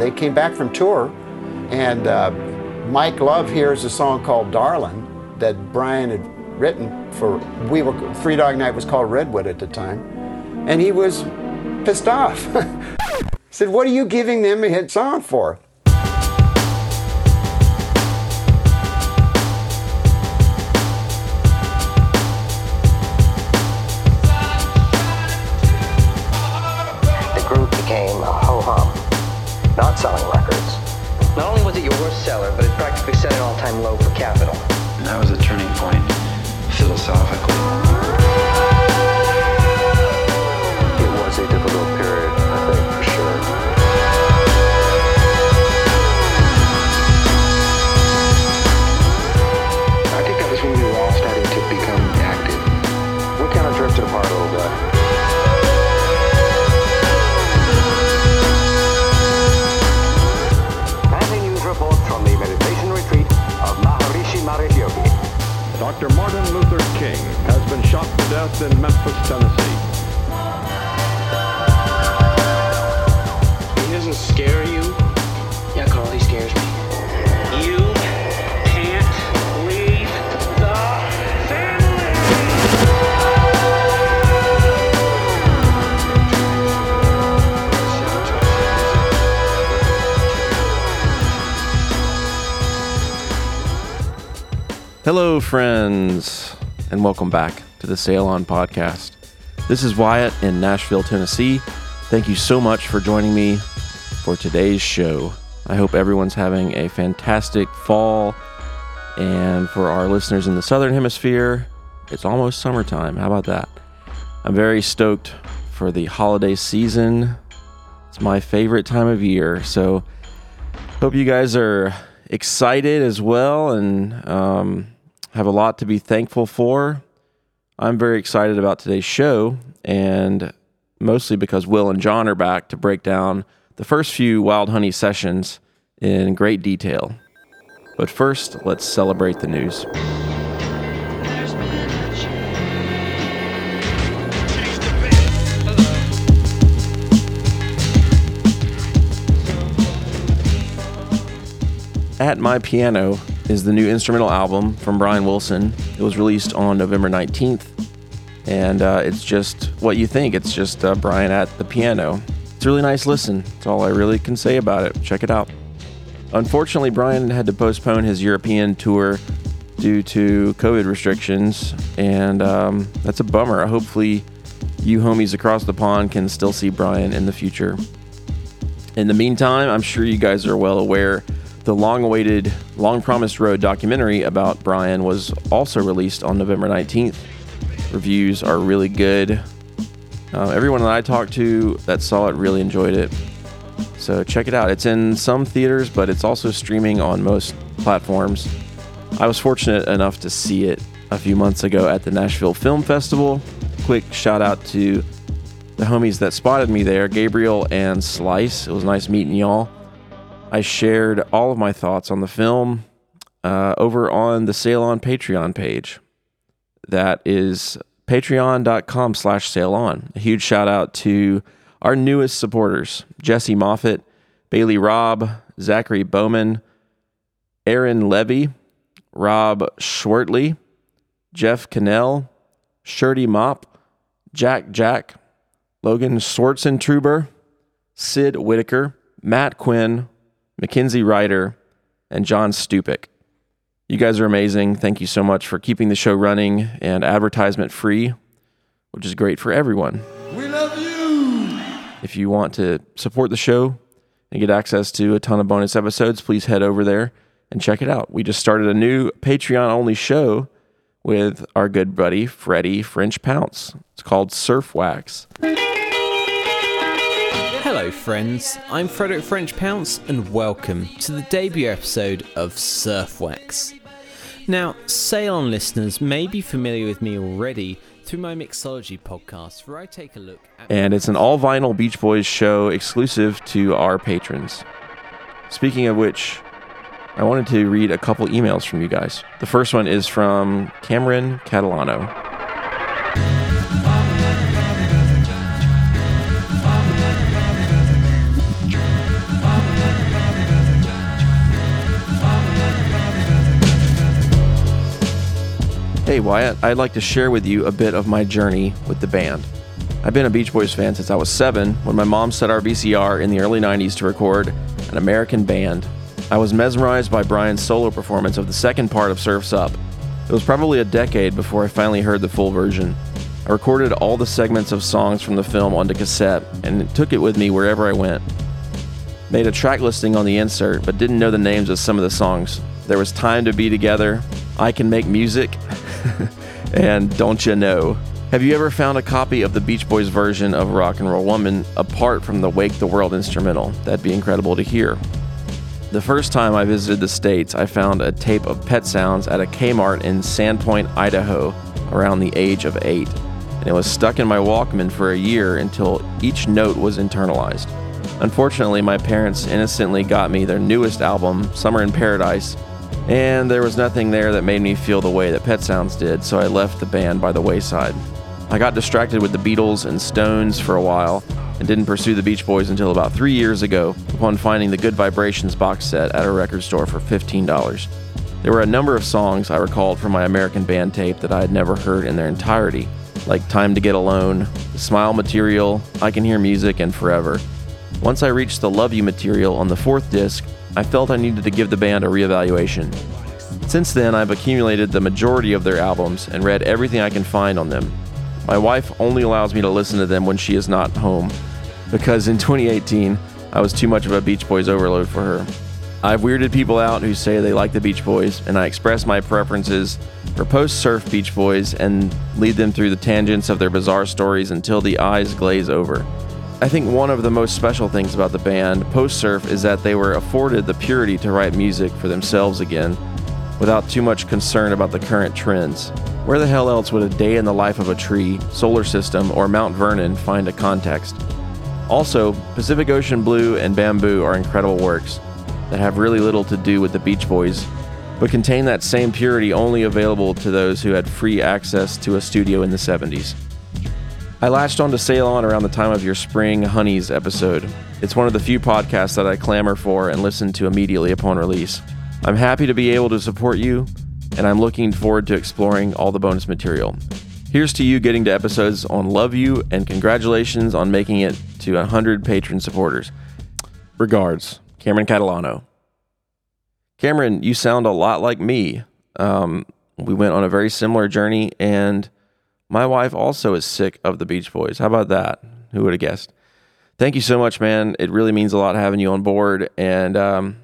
they came back from tour, and uh, Mike Love hears a song called "Darlin" that Brian had written for. We were Three Dog Night was called Redwood at the time, and he was pissed off. said, "What are you giving them a hit song for?" Welcome back to the Sail On podcast. This is Wyatt in Nashville, Tennessee. Thank you so much for joining me for today's show. I hope everyone's having a fantastic fall. And for our listeners in the Southern Hemisphere, it's almost summertime. How about that? I'm very stoked for the holiday season. It's my favorite time of year. So, hope you guys are excited as well and um, have a lot to be thankful for. I'm very excited about today's show, and mostly because Will and John are back to break down the first few Wild Honey sessions in great detail. But first, let's celebrate the news. At My Piano is the new instrumental album from Brian Wilson. It was released on November 19th, and uh, it's just what you think. It's just uh, Brian at the piano. It's a really nice listen. That's all I really can say about it. Check it out. Unfortunately, Brian had to postpone his European tour due to COVID restrictions, and um, that's a bummer. Hopefully, you homies across the pond can still see Brian in the future. In the meantime, I'm sure you guys are well aware the long awaited, long promised road documentary about Brian was also released on November 19th. Reviews are really good. Uh, everyone that I talked to that saw it really enjoyed it. So check it out. It's in some theaters, but it's also streaming on most platforms. I was fortunate enough to see it a few months ago at the Nashville Film Festival. Quick shout out to the homies that spotted me there, Gabriel and Slice. It was nice meeting y'all. I shared all of my thoughts on the film uh, over on the Sail On Patreon page. That is patreon.com slash sail on. A huge shout out to our newest supporters Jesse Moffat, Bailey Robb, Zachary Bowman, Aaron Levy, Rob Schwertley, Jeff Cannell, Shirty Mop, Jack Jack, Logan Swartzentruber, Sid Whitaker, Matt Quinn, Mackenzie Ryder, and John Stupik. You guys are amazing. Thank you so much for keeping the show running and advertisement free, which is great for everyone. We love you. If you want to support the show and get access to a ton of bonus episodes, please head over there and check it out. We just started a new Patreon only show with our good buddy Freddie French Pounce. It's called Surf Wax. Hello, friends. I'm Frederick French Pounce, and welcome to the debut episode of Surf Wax. Now, Sail On listeners may be familiar with me already through my Mixology podcast, where I take a look at. and it's an all vinyl Beach Boys show exclusive to our patrons. Speaking of which, I wanted to read a couple emails from you guys. The first one is from Cameron Catalano. Hey, Wyatt, I'd like to share with you a bit of my journey with the band. I've been a Beach Boys fan since I was seven when my mom set our VCR in the early 90s to record an American band. I was mesmerized by Brian's solo performance of the second part of Surf's Up. It was probably a decade before I finally heard the full version. I recorded all the segments of songs from the film onto cassette and took it with me wherever I went. Made a track listing on the insert, but didn't know the names of some of the songs. There was Time to Be Together, I Can Make Music, and Don't You Know. Have you ever found a copy of the Beach Boys version of Rock and Roll Woman apart from the Wake the World instrumental? That'd be incredible to hear. The first time I visited the States, I found a tape of Pet Sounds at a Kmart in Sandpoint, Idaho, around the age of eight. And it was stuck in my Walkman for a year until each note was internalized. Unfortunately, my parents innocently got me their newest album, Summer in Paradise, and there was nothing there that made me feel the way that Pet Sounds did, so I left the band by the wayside. I got distracted with the Beatles and Stones for a while and didn't pursue the Beach Boys until about three years ago upon finding the Good Vibrations box set at a record store for $15. There were a number of songs I recalled from my American band tape that I had never heard in their entirety, like Time to Get Alone, Smile material, I Can Hear Music, and Forever. Once I reached the Love You material on the fourth disc, I felt I needed to give the band a reevaluation. Since then, I've accumulated the majority of their albums and read everything I can find on them, my wife only allows me to listen to them when she is not home, because in 2018, I was too much of a Beach Boys overload for her. I've weirded people out who say they like the Beach Boys, and I express my preferences for post surf Beach Boys and lead them through the tangents of their bizarre stories until the eyes glaze over. I think one of the most special things about the band, Post Surf, is that they were afforded the purity to write music for themselves again without too much concern about the current trends. Where the hell else would a day in the life of a tree, solar system, or Mount Vernon find a context? Also, Pacific Ocean Blue and Bamboo are incredible works that have really little to do with the Beach Boys, but contain that same purity only available to those who had free access to a studio in the 70s. I latched on to Sail On around the time of your Spring Honeys episode. It's one of the few podcasts that I clamor for and listen to immediately upon release. I'm happy to be able to support you, and I'm looking forward to exploring all the bonus material. Here's to you getting to episodes on Love You, and congratulations on making it to 100 patron supporters. Regards, Cameron Catalano. Cameron, you sound a lot like me. Um, we went on a very similar journey, and my wife also is sick of the Beach Boys. How about that? Who would have guessed? Thank you so much, man. It really means a lot having you on board, and um,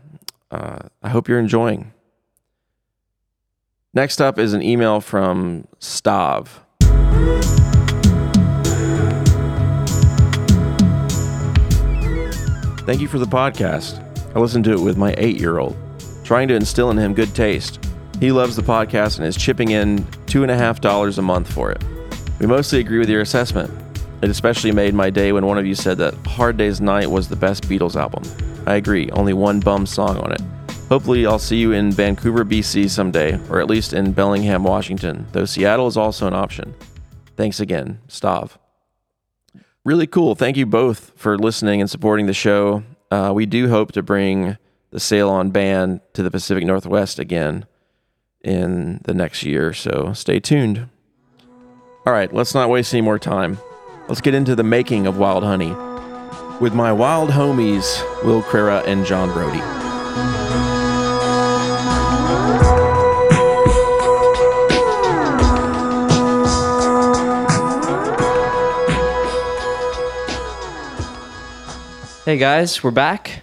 uh, I hope you're enjoying. Next up is an email from Stav. Thank you for the podcast. I listened to it with my eight year old, trying to instill in him good taste. He loves the podcast and is chipping in two and a half dollars a month for it. We mostly agree with your assessment. It especially made my day when one of you said that Hard Day's Night was the best Beatles album. I agree, only one bum song on it. Hopefully, I'll see you in Vancouver, BC someday, or at least in Bellingham, Washington, though Seattle is also an option. Thanks again, Stav. Really cool. Thank you both for listening and supporting the show. Uh, we do hope to bring the Sail On Band to the Pacific Northwest again in the next year, so stay tuned. All right, let's not waste any more time. Let's get into the making of Wild Honey with my wild homies, Will Crera and John Brody. Hey guys, we're back.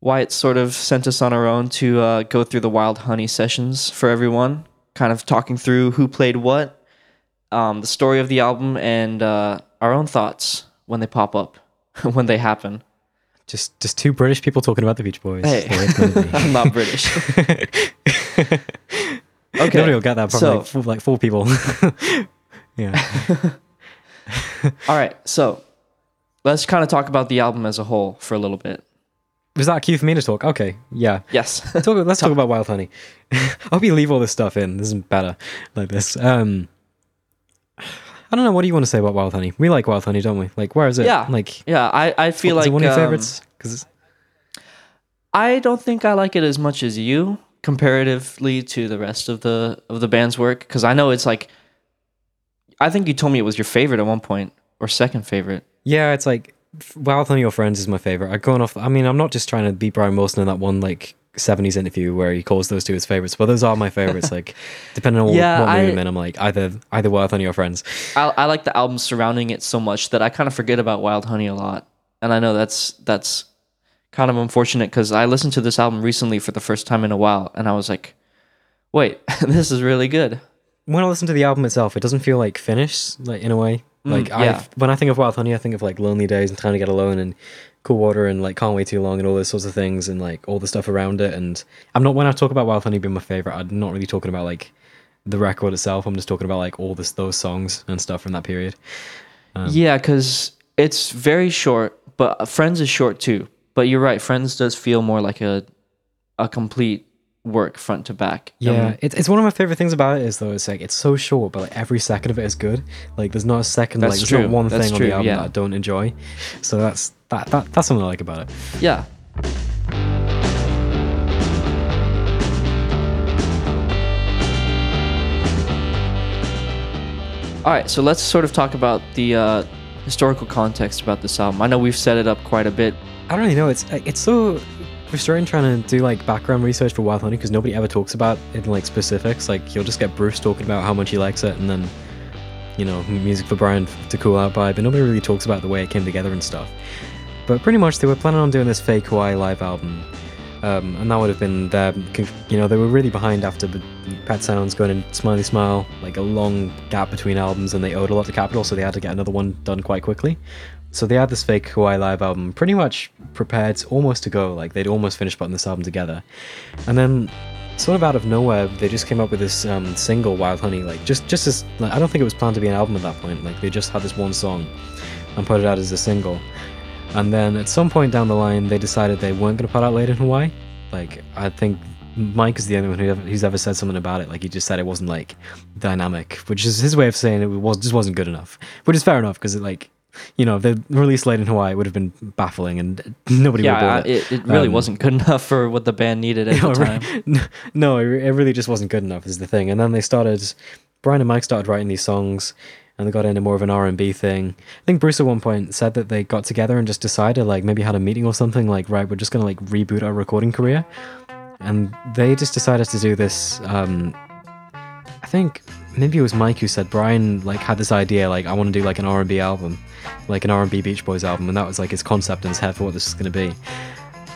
Wyatt sort of sent us on our own to uh, go through the Wild Honey sessions for everyone, kind of talking through who played what, um, the story of the album, and uh, our own thoughts when they pop up. when they happen. Just just two British people talking about the Beach Boys. Hey, I'm not British. okay, nobody will get that from so, like, four, like four people. yeah. All right, so let's kind of talk about the album as a whole for a little bit. Was that a cue for me to talk? Okay, yeah. Yes. talk, let's talk. talk about Wild Honey. I hope you leave all this stuff in. This isn't better like this. Um, I don't know. What do you want to say about Wild Honey? We like Wild Honey, don't we? Like, where is it? Yeah. Like, yeah. I, I feel like one of your um, favorites because I don't think I like it as much as you comparatively to the rest of the of the band's work? Because I know it's like, I think you told me it was your favorite at one point or second favorite. Yeah, it's like Wild Honey Your Friends is my favorite. I've gone off. I mean, I'm not just trying to be Brian Wilson in that one like '70s interview where he calls those two his favorites, but those are my favorites. like, depending on Yeah, what mood I- I'm in, I'm like either either Wild Honey or Friends. I, I like the album surrounding it so much that I kind of forget about Wild Honey a lot, and I know that's that's kind of unfortunate because I listened to this album recently for the first time in a while, and I was like, "Wait, this is really good." When I listen to the album itself, it doesn't feel like finished, like in a way. Mm, Like I, when I think of Wild Honey, I think of like Lonely Days and Time to Get Alone and Cool Water and like Can't Wait Too Long and all those sorts of things and like all the stuff around it. And I'm not when I talk about Wild Honey being my favorite, I'm not really talking about like the record itself. I'm just talking about like all this those songs and stuff from that period. Um, yeah, because it's very short, but Friends is short too. But you're right, Friends does feel more like a a complete work front to back. Yeah, Um, it's it's one of my favorite things about it is though it's like it's so short, but like every second of it is good. Like there's not a second like there's true, not one that's thing on the album yeah. that I don't enjoy. So that's that, that that's something I like about it. yeah. All right, so let's sort of talk about the uh, historical context about this album. I know we've set it up quite a bit. I don't really know. It's it's so frustrating trying to do like background research for Wild Honey because nobody ever talks about it in like specifics. Like you'll just get Bruce talking about how much he likes it, and then you know music for Brian to cool out by, but nobody really talks about the way it came together and stuff. But pretty much they were planning on doing this fake Hawaii live album. Um, and that would have been their, you know, they were really behind after the Pet Sounds going in Smiley Smile, like a long gap between albums, and they owed a lot to Capitol, so they had to get another one done quite quickly. So they had this fake Hawaii Live album pretty much prepared almost to go, like they'd almost finished putting this album together. And then, sort of out of nowhere, they just came up with this um, single, Wild Honey, like just, just as, like, I don't think it was planned to be an album at that point, like they just had this one song and put it out as a single. And then at some point down the line, they decided they weren't going to put out Lei'd in Hawaii. Like, I think Mike is the only one who ever, who's ever said something about it. Like, he just said it wasn't, like, dynamic, which is his way of saying it was just wasn't good enough. Which is fair enough, because, it like, you know, the release Lei'd in Hawaii it would have been baffling and nobody would yeah, have bought it, it really Um, wasn't good enough for what the band needed at no, the time. no, it really just wasn't good enough. Is the thing. And then they started. Brian and Mike started writing these songs, and they got into more of an R and B thing. I think Bruce at one point said that they got together and just decided, like, maybe had a meeting or something, like, right, we're just gonna like reboot our recording career. And they just decided to do this. Um, I think maybe it was Mike who said Brian like had this idea, like, I want to do like an R and B album, like an R and B Beach Boys album, and that was like his concept in his head for what this is gonna be.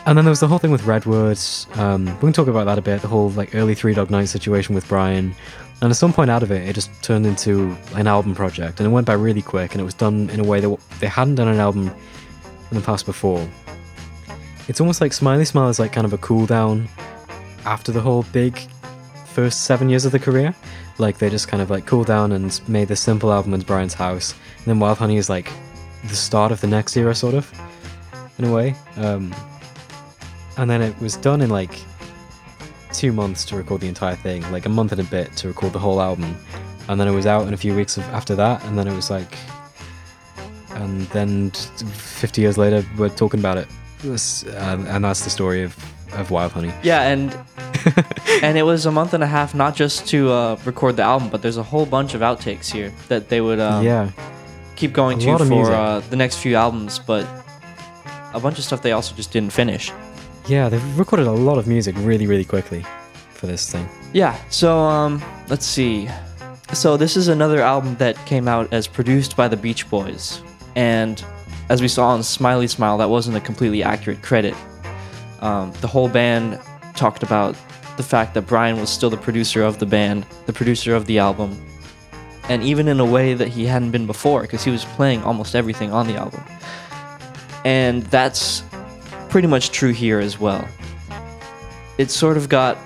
And then there was the whole thing with Redwoods. Um, we can talk about that a bit. The whole like early Three Dog Night situation with Brian. And at some point out of it, it just turned into an album project, and it went by really quick. And it was done in a way that they hadn't done an album in the past before. It's almost like Smiley Smile is like kind of a cool down after the whole big first seven years of the career. Like they just kind of like cool down and made this simple album in Brian's house. And then Wild Honey is like the start of the next era, sort of, in a way. Um, and then it was done in like two months to record the entire thing, like a month and a bit to record the whole album, and then it was out in a few weeks of, after that, and then it was like, and then 50 years later, we're talking about it, This- and, and that's the story of of Wild Honey. Yeah, and and it was a month and a half, not just to uh, record the album, but there's a whole bunch of outtakes here that they would um, yeah, keep going A to for uh, the next few albums, but a bunch of stuff they also just didn't finish. Yeah, they've recorded a lot of music really, really quickly for this thing. Yeah, so um, let's see. So this is another album that came out as produced by the Beach Boys, and as we saw on Smiley Smile, that wasn't a completely accurate credit. Um, the whole band talked about the fact that Brian was still the producer of the band, the producer of the album, and even in a way that he hadn't been before, because he was playing almost everything on the album. And that's pretty much true here as well. It sort of got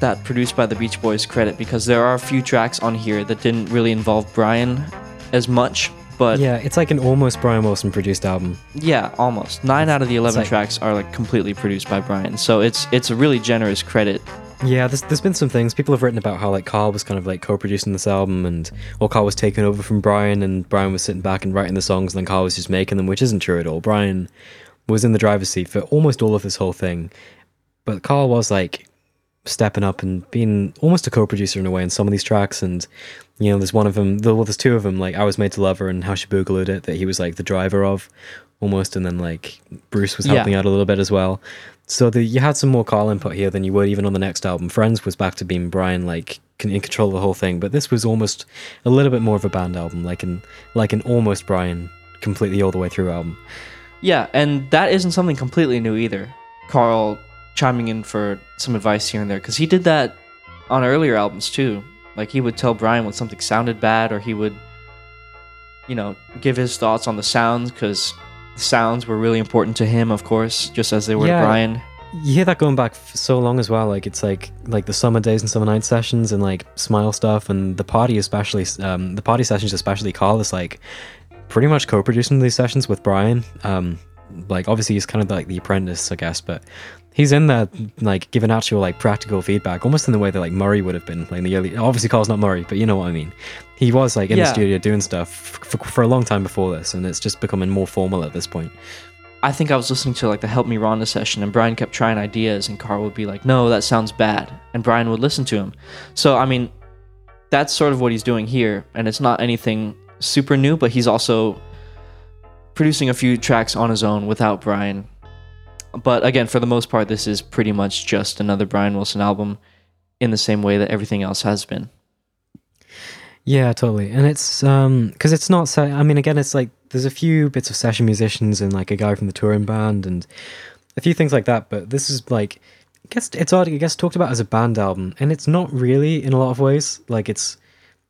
that produced by the Beach Boys credit because there are a few tracks on here that didn't really involve Brian as much, but yeah, it's like an almost Brian Wilson produced album. Yeah, almost. 9 out of the 11 like- tracks are like completely produced by Brian. So it's it's a really generous credit. Yeah, there's, there's been some things people have written about how like Carl was kind of like co-producing this album, and or Carl was taking over from Brian, and Brian was sitting back and writing the songs, and then Carl was just making them, which isn't true at all. Brian was in the driver's seat for almost all of this whole thing, but Carl was like stepping up and being almost a co-producer in a way in some of these tracks. And you know, there's one of them. Well, there's two of them. Like I was made to love her and how she boogalooed it. That he was like the driver of, almost, and then like Bruce was Yeah. helping out a little bit as well. So the, you had some more Carl input here than you would even on the next album. Friends was back to being Brian like in control of the whole thing, but this was almost a little bit more of a band album, like an like an almost Brian completely all the way through album. Yeah, and that isn't something completely new either. Carl chiming in for some advice here and there because he did that on earlier albums too. Like he would tell Brian when something sounded bad, or he would, you know, give his thoughts on the sounds because the sounds were really important to him, of course, just as they were Yeah. to Brian. You hear that going back so long as well. Like it's like like the summer days and summer night sessions and like Smile stuff and the party especially. Um, the party sessions especially. Carl is like pretty much co-producing these sessions with Brian. Um, like obviously he's kind of like the apprentice, I guess, but he's in there like giving actual like practical feedback, almost in the way that like Murray would have been like in the early. Obviously, Carl's not Murray, but you know what I mean. He was like in the studio doing stuff for, for a long time before this, and it's just becoming more formal at this point. I think I was listening to like the Help Me Rhonda session, and Brian kept trying ideas, and Carl would be like, "No, that sounds bad," and Brian would listen to him. So I mean, that's sort of what he's doing here, and it's not anything super new, but he's also producing a few tracks on his own without Brian. But again, for the most part, this is pretty much just another Brian Wilson album, in the same way that everything else has been. Yeah, totally. And it's um because it's not so I mean again it's like there's a few bits of session musicians and like a guy from the touring band and a few things like that, but this is like I guess it's odd it gets talked about as a band album and it's not really in a lot of ways. Like it's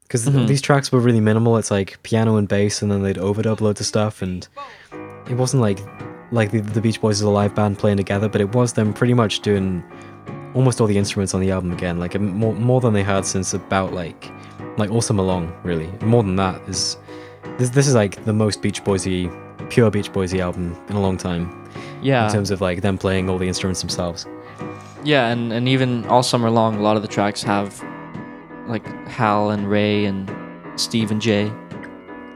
because Mhm. these tracks were really minimal. It's like piano and bass and then they'd overdub loads of stuff and it wasn't like like the, the Beach Boys as a live band playing together, but it was them pretty much doing almost all the instruments on the album again, like more more than they had since about like like All Summer Long, really. More than that is this this is like the most Beach Boysy, pure Beach Boysy album in a long time. Yeah. In terms of like them playing all the instruments themselves. Yeah, and, and even all summer long, a lot of the tracks have like Hal and Ray and Steve and Jay.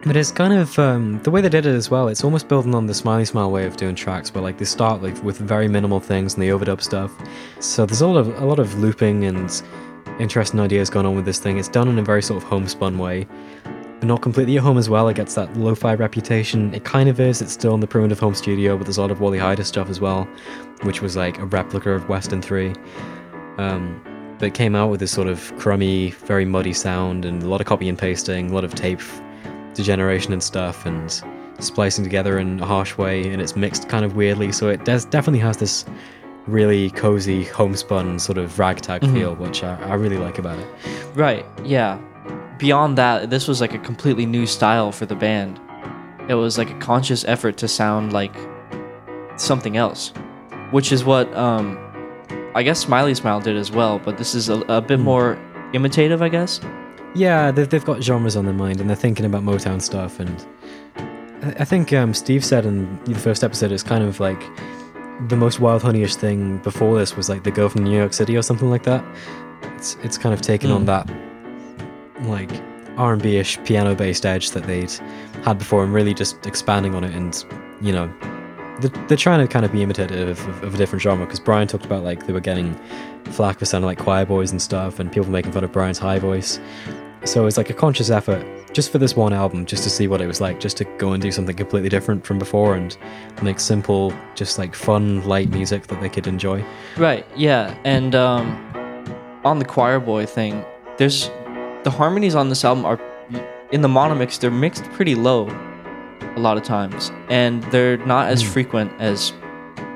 But it's kind of um, the way they did it as well. It's almost building on the Smiley Smile way of doing tracks, where like they start like with very minimal things and they overdub stuff. So there's a lot of a lot of looping and interesting ideas going on with this thing. It's done in a very sort of homespun way, but not completely at home as well. It gets that lo-fi reputation. It kind of is. It's still in the primitive home studio, but there's a lot of Wally Heider stuff as well, which was like a replica of Western Three. Um, but came out with this sort of crummy, very muddy sound and a lot of copy and pasting, a lot of tape degeneration and stuff, and splicing together in a harsh way, and it's mixed kind of weirdly. So it does definitely has this really cozy homespun sort of ragtag Mhm. feel, which I, I really like about it. Right, yeah. Beyond that, this was like a completely new style for the band. It was like a conscious effort to sound like something else, which is what um, I guess Smiley Smile did as well, but this is a, a bit more imitative, I guess. Yeah, they've, they've got genres on their mind, and they're thinking about Motown stuff. And I, think um, Steve said in the first episode, it's kind of like the most wild honeyish thing before this was like the girl from New York City or something like that. It's it's kind of taken on Mm. that like R and B ish piano based edge that they'd had before, and really just expanding on it. And you know, they're, trying to kind of be imitative of, of a different genre because Brian talked about like they were getting flack for sounding like choir boys and stuff, and people making fun of Brian's high voice. So it's like a conscious effort just for this one album, just to see what it was like, just to go and do something completely different from before and make simple, just like fun, light music that they could enjoy. Right, yeah. And um, on the choir boy thing, there's the harmonies on this album are in the mono mix, they're mixed pretty low a lot of times. And they're not as hmm. frequent as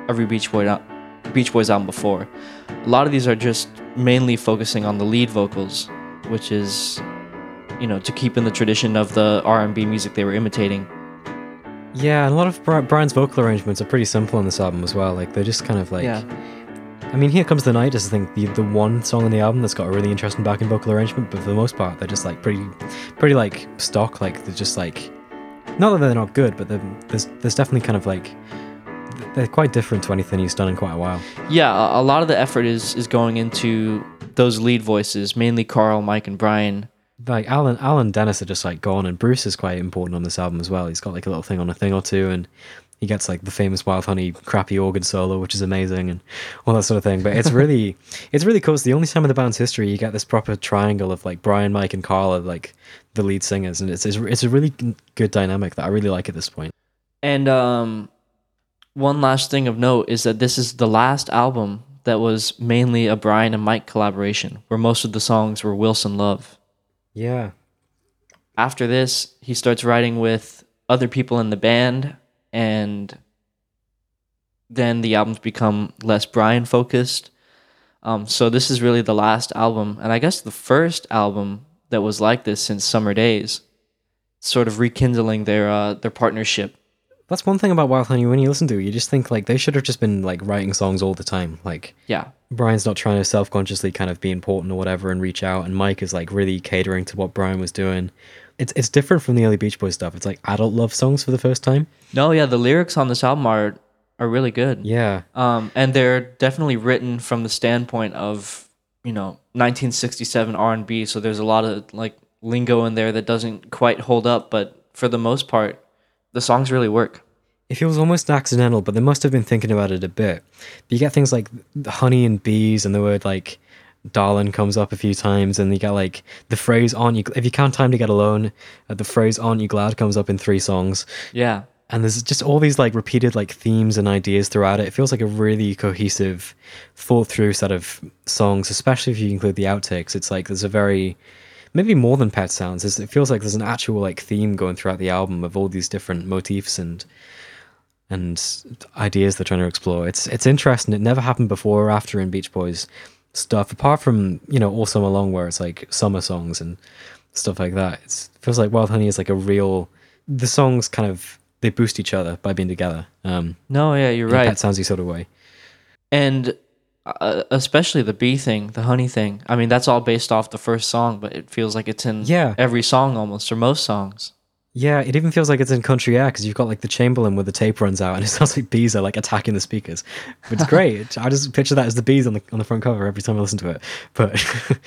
every Beach Boy Beach Boys album before. A lot of these are just mainly focusing on the lead vocals, which is you know, to keep in the tradition of the R&B music they were imitating. Yeah, and a lot of Brian's vocal arrangements are pretty simple on this album as well. Like they're just kind of like. Yeah. I mean, Here Comes the Night is I think the the one song on the album that's got a really interesting backing vocal arrangement, but for the most part, they're just like pretty, pretty like stock. Like they're just like, not that they're not good, but there's there's definitely kind of like they're quite different to anything he's done in quite a while. Yeah, a, lot of the effort is is going into those lead voices, mainly Carl, Mike, and Brian. Like Alan, Alan Dennis are just like gone, and Bruce is quite important on this album as well. He's got like a little thing on a thing or two, and he gets like the famous Wild Honey crappy organ solo, which is amazing, and all that sort of thing. But it's really, it's really cool. It's the only time in the band's history you get this proper triangle of like Brian, Mike, and Carl are like the lead singers, and it's it's, it's a really good dynamic that I really like at this point. And um, one last thing of note is that this is the last album that was mainly a Brian and Mike collaboration, where most of the songs were Wilson Love. Yeah. After this, he starts writing with other people in the band, and then the albums become less Brian focused. Um, so this is really the last album, and I guess the first album that was like this since Summer Days, sort of rekindling their uh, their partnership. That's one thing about Wild Honey. When you listen to it, you just think like they should have just been like writing songs all the time. Like, yeah, Brian's not trying to self consciously kind of be important or whatever and reach out, and Mike is like really catering to what Brian was doing. It's it's different from the early Beach Boys stuff. It's like adult love songs for the first time. No, yeah, the lyrics on this album are are really good. Yeah, um, and they're definitely written from the standpoint of you know 1967 R and B. So there's a lot of like lingo in there that doesn't quite hold up, but for the most part, the songs really work. It feels almost accidental, but they must have been thinking about it a bit. But you get things like honey and bees, and the word like darling comes up a few times, and you get like the phrase "aren't you?" If you count time to get alone, uh, the phrase "aren't you glad?" comes up in three songs. Yeah, and there's just all these like repeated like themes and ideas throughout it. It feels like a really cohesive, thought through set of songs, especially if you include the outtakes. It's like there's a very maybe more than pet sounds. It feels like there's an actual like theme going throughout the album of all these different motifs and and ideas they're trying to explore. It's it's interesting. It never happened before or after in Beach Boys stuff, apart from you know All Summer Long, where it's like summer songs and stuff like that. It's, it feels like Wild Honey is like a real. The songs kind of they boost each other by being together. Um, no, yeah, you're right. Pet soundsy sort of way. And uh, especially the bee thing, the honey thing. I mean, that's all based off the first song, but it feels like it's in yeah. every song almost, or most songs. Yeah, it even feels like it's in country air because you've got like the Chamberlin where the tape runs out and it sounds like bees are like attacking the speakers. It's great. I just picture that as the bees on the on the front cover every time I listen to it. But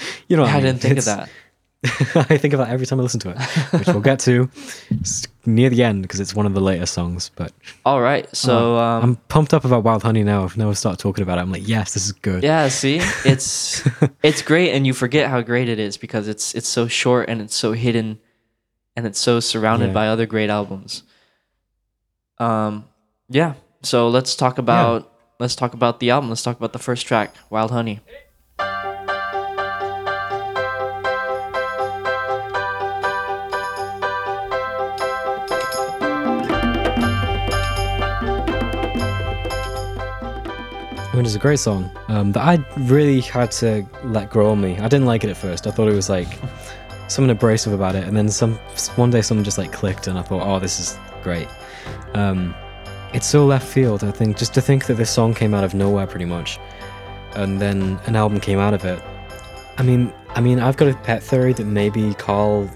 you know, yeah, I, mean? didn't think it's, of that. I think of that every time I listen to it, which we'll get to near the end because it's one of the later songs. But all right, so oh, um, I'm pumped up about Wild Honey now. Now I start talking about it, I'm like, yes, this is good. Yeah, see, it's it's great, and you forget how great it is because it's it's so short and it's so hidden and it's so surrounded Yeah. by other great albums. Um, yeah. So let's talk about let's talk about the album. Let's talk about the first track, Wild Honey. I mean, it's a great song um, that I really had to let grow on me. I didn't like it at first. I thought it was like something abrasive about it, and then some one day something just like clicked, and I thought, oh, this is great. Um, it's so left field. I think just to think that this song came out of nowhere, pretty much, and then an album came out of it. I mean, I mean, I've got a pet theory that maybe Carl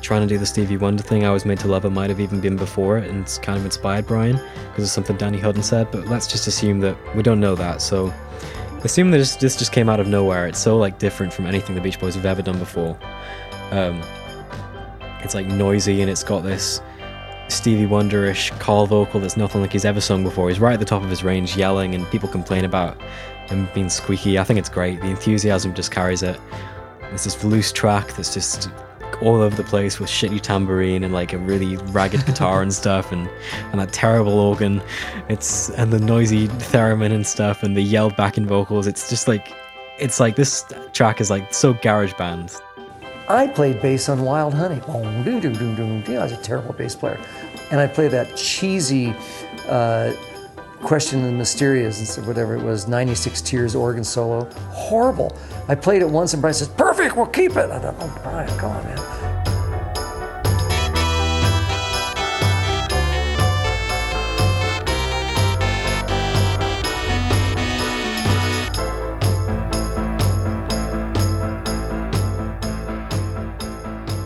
trying to do the Stevie Wonder thing, I was made to love it, might have even been before it, and it's kind of inspired Brian because of something Danny Hutton said. But let's just assume that we don't know that. So assume that this just came out of nowhere. It's so like different from anything the Beach Boys have ever done before. Um, it's like noisy and it's got this Stevie Wonderish call vocal that's nothing like he's ever sung before. He's right at the top of his range, yelling, and people complain about him being squeaky. I think it's great. The enthusiasm just carries it. There's this loose track that's just all over the place with shitty tambourine and like a really ragged guitar and stuff and and that terrible organ it's and the noisy theremin and stuff and the yelled backing vocals it's just like it's like this track is like so garage band I played bass on Wild Honey. I was a terrible bass player. And I played that cheesy uh, Question of the Mysterians, whatever it was, 96 Tears organ solo. Horrible. I played it once and Brian says, Perfect, we'll keep it. I thought, Oh, Brian, come on, man.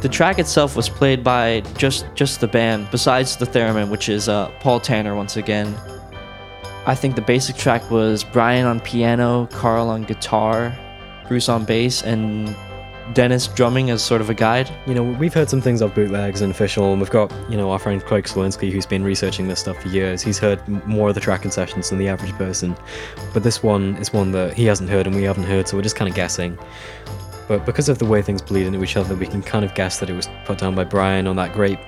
The track itself was played by just just the band, besides the theremin, which is uh, Paul Tanner once again. I think the basic track was Brian on piano, Carl on guitar, Bruce on bass, and Dennis drumming as sort of a guide. You know, we've heard some things of bootlegs and official, and we've got, you know, our friend Craig Slowinski, who's been researching this stuff for years. He's heard more of the track tracking sessions than the average person. But this one is one that he hasn't heard and we haven't heard, so we're just kind of guessing. But because of the way things bleed into each other, we can kind of guess that it was put down by Brian on that great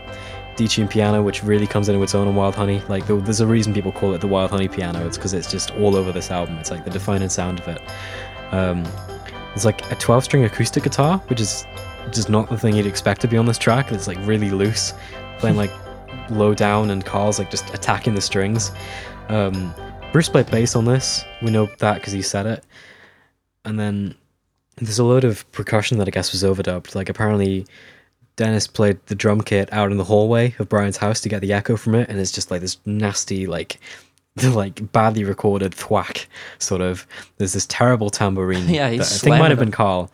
D-tune piano, which really comes into its own on Wild Honey. Like, there's a reason people call it the Wild Honey piano. It's because it's just all over this album. It's like the defining sound of it. Um, there's like a 12-string acoustic guitar, which is just not the thing you'd expect to be on this track. It's like really loose, playing like low down, and Carl's like just attacking the strings. Um, Bruce played bass on this. We know that because he said it. And then there's a load of percussion that I guess was overdubbed. Like apparently Dennis played the drum kit out in the hallway of Brian's house to get the echo from it, and it's just like this nasty, like, like badly recorded thwack sort of. There's this terrible tambourine. Yeah, I think might have been. Carl.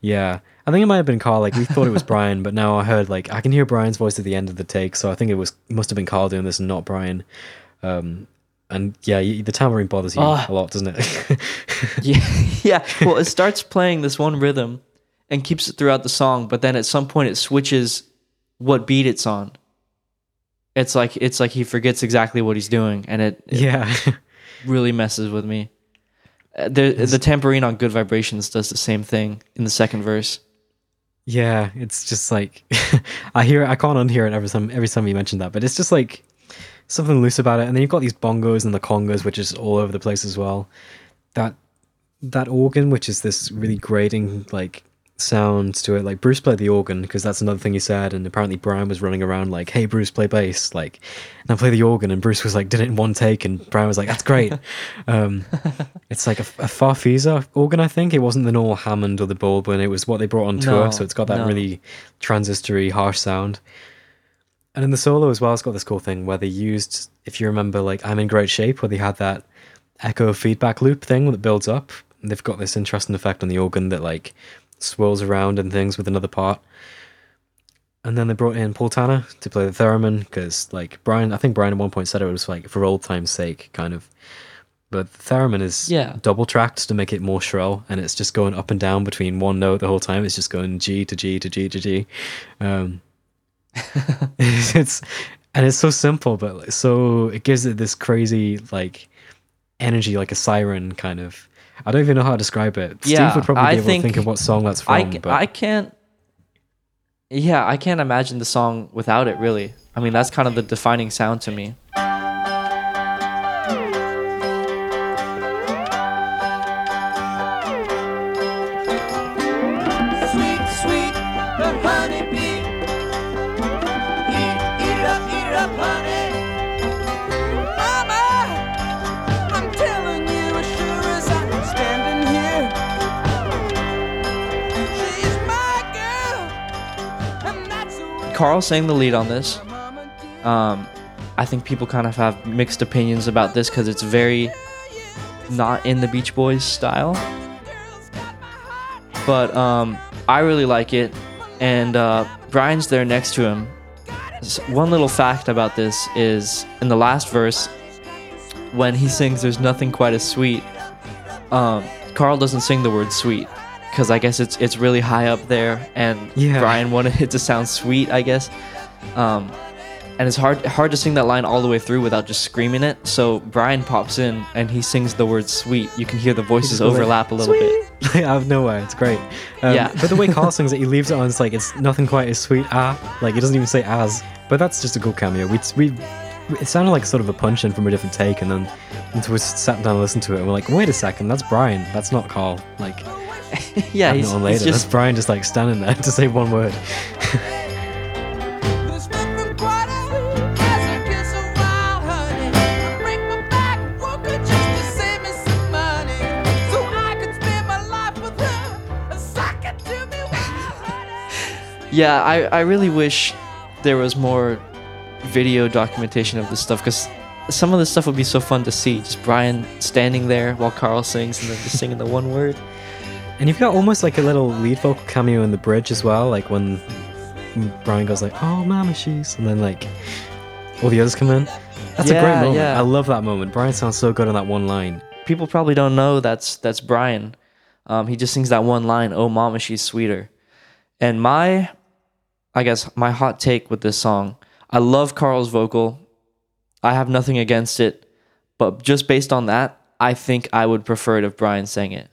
Yeah, I think it might have been Carl. Like we thought it was Brian, but now I heard like I can hear Brian's voice at the end of the take, so I think it was must have been Carl doing this and not Brian. Um, and yeah, the tambourine bothers you Ah. a lot, doesn't it? Yeah, yeah. Well, it starts playing this one rhythm and keeps it throughout the song, but then at some point it switches what beat it's on. It's like it's like he forgets exactly what he's doing, and it, it yeah. really messes with me. Uh, The the tambourine on Good Vibrations does the same thing in the second verse. Yeah, it's just like I hear I can't unhear it every time every time you mention that, but it's just like something loose about it. And then you've got these bongos and the congas, which is all over the place as well. That that organ, which is this really grating like sound to it. Like Bruce played the organ because that's another thing he said, and apparently Brian was running around like, "Hey, Bruce, play bass," like, and I play the organ, and Bruce was like, did it in one take, and Brian was like, "That's great." um, it's like a, a Farfisa organ, I think. It wasn't the normal Hammond or the Baldwin. It was what they brought on tour, No, so it's got that no. really transistory, harsh sound. And in the solo as well, it's got this cool thing where they used, if you remember, like "I'm in Great Shape," where they had that echo feedback loop thing that builds up. And they've got this interesting effect on the organ that like swirls around and things with another part. And then they brought in Paul Tanner to play the theremin because, like Brian, I think Brian at one point said it was like for old time's sake, kind of. But the theremin is Yeah. double tracked to make it more shrill, and it's just going up and down between one note the whole time. It's just going G to G to G to G. Um, it's and it's so simple, but like, so it gives it this crazy like energy, like a siren kind of. I don't even know how to describe it. Yeah, Steve would probably I be able think to think of what song that's from. I, but I can't. Yeah, I can't imagine the song without it. Really, I mean that's kind of the defining sound to me. Carl sang the lead on this. Um, I think people kind of have mixed opinions about this because it's very not in the Beach Boys style. But um, I really like it, and uh, Brian's there next to him. One little fact about this is in the last verse, when he sings "There's nothing quite as sweet," um, Carl doesn't sing the word "sweet" because I guess it's it's really high up there, and Yeah. Brian wanted it to sound sweet, I guess. Um, and it's hard hard to sing that line all the way through without just screaming it. So Brian pops in and he sings the word "sweet." You can hear the voices like, overlap a little bit. out of nowhere, it's great. Um, Yeah. but the way Carl sings it, he leaves it on. It's like it's nothing quite as sweet. Ah, like he doesn't even say as. But that's just a good cameo. We we it sounded like sort of a punch in from a different take, and then we sat down and listened to it, and we're like, wait a second, that's Brian. That's not Carl. Like yeah, he's, on he's just That's Brian just like standing there to say one word. There's nothing quite as sweet as a kiss of wild honey. Break my back, woke her just to save me some money, so I could spend my life with her. Suck it to me, wild honey. Yeah, I, I really wish there was more video documentation of this stuff because some of this stuff would be so fun to see. Just Brian standing there while Carl sings and then just singing the one word. And you've got almost like a little lead vocal cameo in the bridge as well, like when Brian goes like, "Oh, mama, she's," and then like all the others come in. That's a great moment. yeah. I love that moment. Brian sounds so good on that one line. People probably don't know that's that's Brian. Um, he just sings that one line, "Oh, mama, she's sweeter." And my, I guess, my hot take with this song, I love Carl's vocal. I have nothing against it, but just based on that, I think I would prefer it if Brian sang it.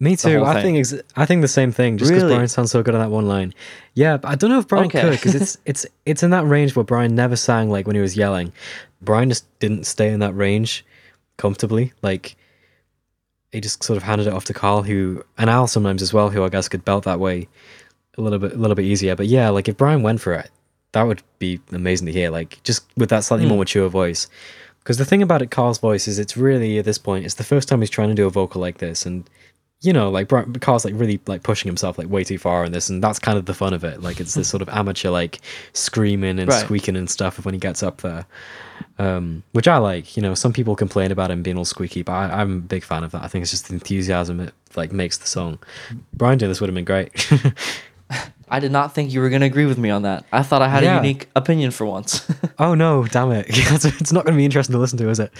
Me too. I thing. think ex- I think the same thing. Just because Really? Brian sounds so good on that one line. Yeah, but I don't know if Brian Okay. could because it's it's it's in that range where Brian never sang like when he was yelling. Brian just didn't stay in that range comfortably. Like he just sort of handed it off to Carl, who and Al sometimes as well, who I guess could belt that way a little bit a little bit easier. But yeah, like if Brian went for it, that would be amazing to hear. Like just with that slightly Hmm. more mature voice. Because the thing about it, Carl's voice is it's really at this point, it's the first time he's trying to do a vocal like this, and you know, like Carl's like really like pushing himself like way too far in this, and that's kind of the fun of it. Like it's this sort of amateur like screaming and Right. squeaking and stuff of when he gets up there, um, which I like. You know, some people complain about him being all squeaky, but I, I'm a big fan of that. I think it's just the enthusiasm it like makes the song. Brian doing this would have been great. I did not think you were going to agree with me on that. I thought I had a unique opinion for once. oh no, damn it! it's not going to be interesting to listen to, is it?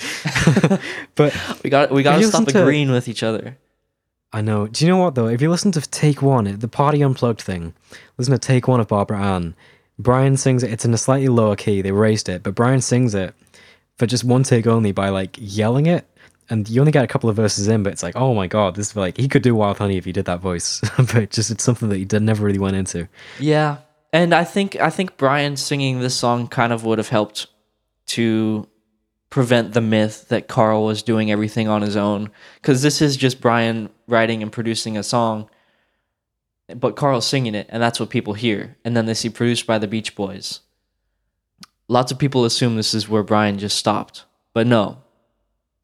but we got we got to stop listen to- agreeing with each other. I know. Do you know what though? If you listen to Take One, the Party Unplugged thing, listen to Take One of Barbara Ann. Brian sings it. It's in a slightly lower key. They raised it, but Brian sings it for just one take only by like yelling it, and you only get a couple of verses in. But it's like, oh my god, this is like he could do Wild Honey if he did that voice, but just it's something that he did, never really went into. Yeah, and I think I think Brian singing this song kind of would have helped to prevent the myth that Carl was doing everything on his own because this is just Brian writing and producing a song, but Carl's singing it, and that's what people hear, and then they see produced by the Beach Boys. Lots of people assume this is where Brian just stopped, but no,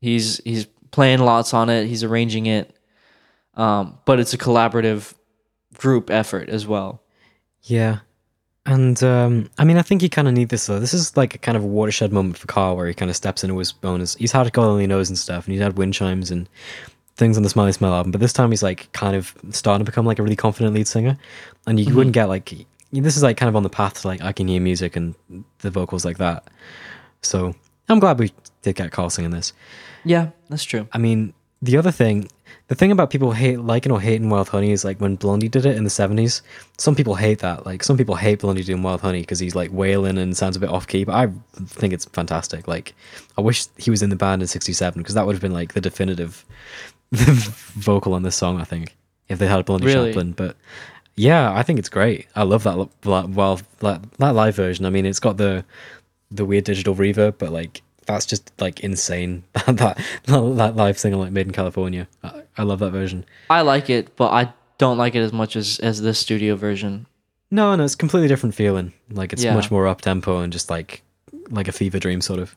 he's he's playing lots on it, he's arranging it, um, but it's a collaborative group effort as well. Yeah. And um, I mean, I think you kind of need this though. This is like a kind of a watershed moment for Carl where he kind of steps into his bonus. He's had God Only Knows and stuff, and he's had wind chimes and things on the Smiley Smile album. But this time he's like kind of starting to become like a really confident lead singer. And you Mhm. wouldn't get like, this is like kind of on the path to like, I can hear music and the vocals like that. So I'm glad we did get Carl singing this. Yeah, that's true. I mean, the other thing, the thing about people hate liking or hating Wild Honey is like when Blondie did it in the seventies. Some people hate that. Like some people hate Blondie doing Wild Honey because he's like wailing and sounds a bit off key. But I think it's fantastic. Like I wish he was in the band in '67 because that would have been like the definitive vocal on this song. I think if they had Blondie Really? Chaplin. But yeah, I think it's great. I love that. Well, that, that live version. I mean, it's got the the weird digital reverb, but like that's just like insane. that that, that live single like made in California. I, I love that version. I like it, but I don't like it as much as as this studio version. No, no, it's completely different feeling. Like it's Yeah. much more up tempo and just like like a fever dream sort of.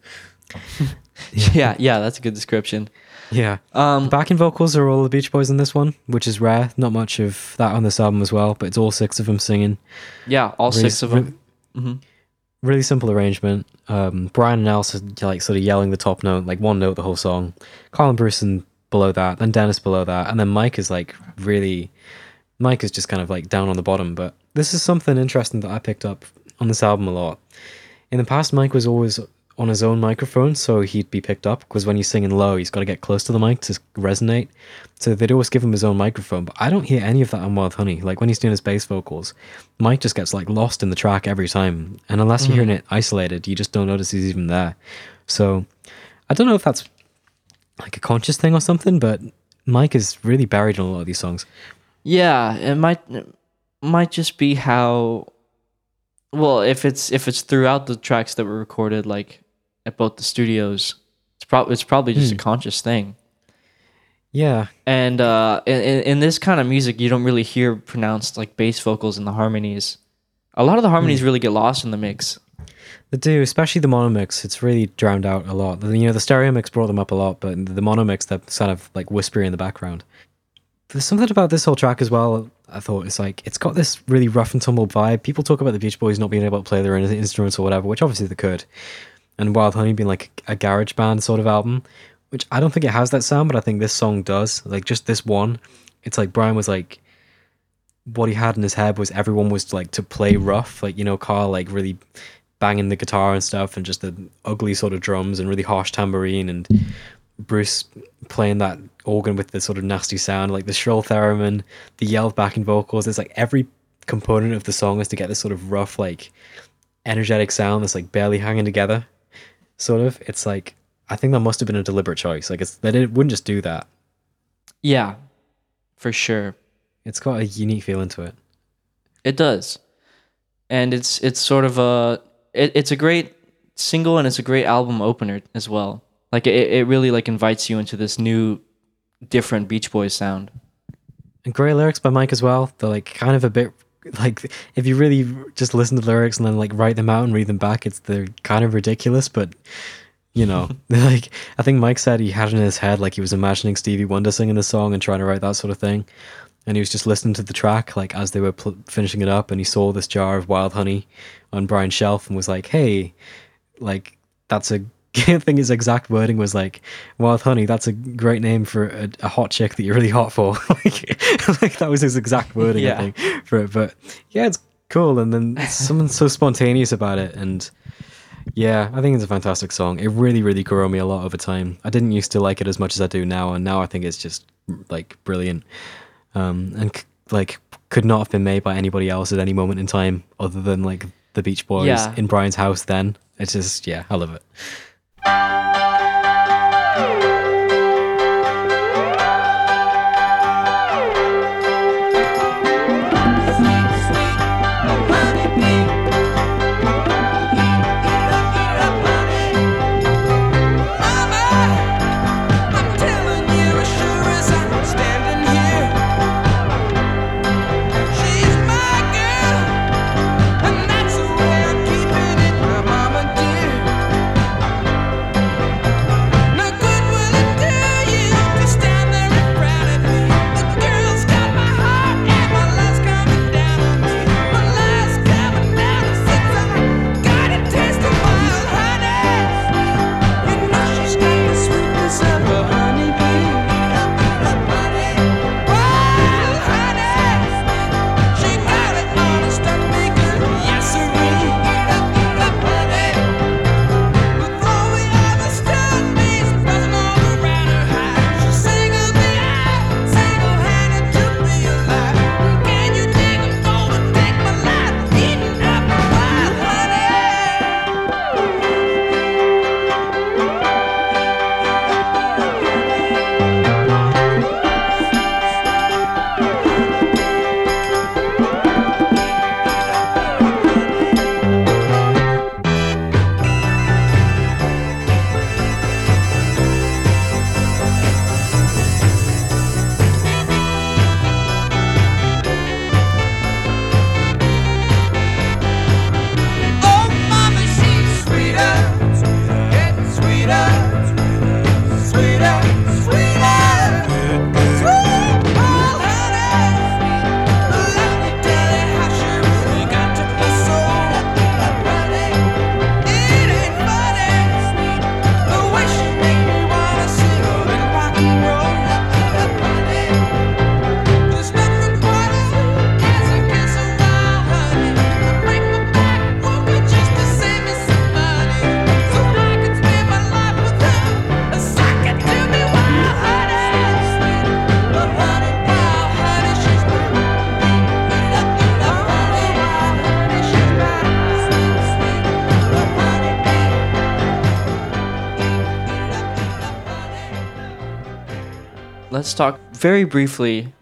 Yeah, yeah, that's a good description. Yeah. Um, backing vocals are all the Beach Boys in this one, which is rare. Not much of that on this album as well, but it's all six of them singing. Yeah, all six of them. Mhm. Really simple arrangement. Um, Brian and Alice are like sort of yelling the top note, like one note the whole song. Colin Bruce and below that, then Dennis below that, and then Mike is like really. Mike is just kind of like down on the bottom, but this is something interesting that I picked up on this album a lot. In the past, Mike was always on his own microphone, so he'd be picked up because when he's singing low, he's got to get close to the mic to resonate. So they'd always give him his own microphone, but I don't hear any of that on Wild Honey. Like when he's doing his bass vocals, Mike just gets like lost in the track every time, and unless you're mm-hmm. hearing it isolated, you just don't notice he's even there. So I don't know if that's like a conscious thing or something, but Mike is really buried in a lot of these songs. Yeah, it might it might just be how well, if it's if it's throughout the tracks that were recorded like at both the studios, it's probably it's probably just Hmm. a conscious thing. Yeah, And uh in, in in this kind of music, you don't really hear pronounced like bass vocals in the harmonies. A lot of the harmonies really get lost in the mix. They do, especially the mono mix. It's really drowned out a lot. You know, the stereo mix brought them up a lot, but the mono mix, they're kind of like whispery in the background. There's something about this whole track as well. I thought it's like it's got this really rough and tumble vibe. People talk about the Beach Boys not being able to play their own instruments or whatever, which obviously they could, and Wild Honey being like a garage band sort of album, which I don't think it has that sound, but I think this song does. Like just this one, it's like Brian was like, what he had in his head was everyone was like to play rough, like you know, Carl like really banging the guitar and stuff, and just the ugly sort of drums and really harsh tambourine, and Bruce playing that organ with the sort of nasty sound, like the shrill theremin, the yelled backing vocals. It's like every component of the song is to get this sort of rough, like energetic sound that's like barely hanging together. Sort of. It's like I think that must have been a deliberate choice. Like it's they didn't, wouldn't just do that. Yeah, for sure. It's got a unique feeling to it. It does, and it's it's sort of a it, it's a great single and it's a great album opener as well. Like it, it really like invites you into this new, different Beach Boys sound. And great lyrics by Mike as well. They're like kind of a bit like if you really just listen to the lyrics and then like write them out and read them back, it's they're kind of ridiculous, but you know, like I think Mike said he had it in his head like he was imagining Stevie Wonder singing the song and trying to write that sort of thing. And he was just listening to the track like as they were pl- finishing it up, and he saw this jar of wild honey on Brian's shelf and was like, "Hey, like that's a." I think his exact wording was like, "Wild honey, that's a great name for a, a hot chick that you're really hot for." like, like that was his exact wording, Yeah. I think, for it. But yeah, it's cool, and then someone's so spontaneous about it, and yeah, I think it's a fantastic song. It really, really grew on me a lot over time. I didn't used to like it as much as I do now, and now I think it's just like brilliant. Um, and c- like could not have been made by anybody else at any moment in time other than like the Beach Boys Yeah. in Brian's house. Then it's just yeah, I love it. Very briefly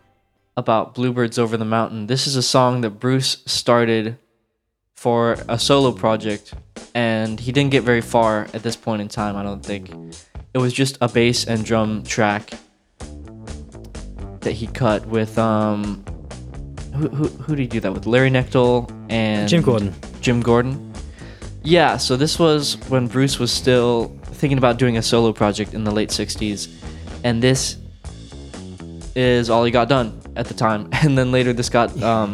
about Bluebirds Over the Mountain. This is a song that Bruce started for a solo project, and he didn't get very far at this point in time, I don't think. It was just a bass and drum track that he cut with um who who, who did he do that with? Larry Knechtel and Jim Gordon. Jim Gordon. Yeah, so this was when Bruce was still thinking about doing a solo project in the late 60s, and this is all he got done at the time. And then later, this got um,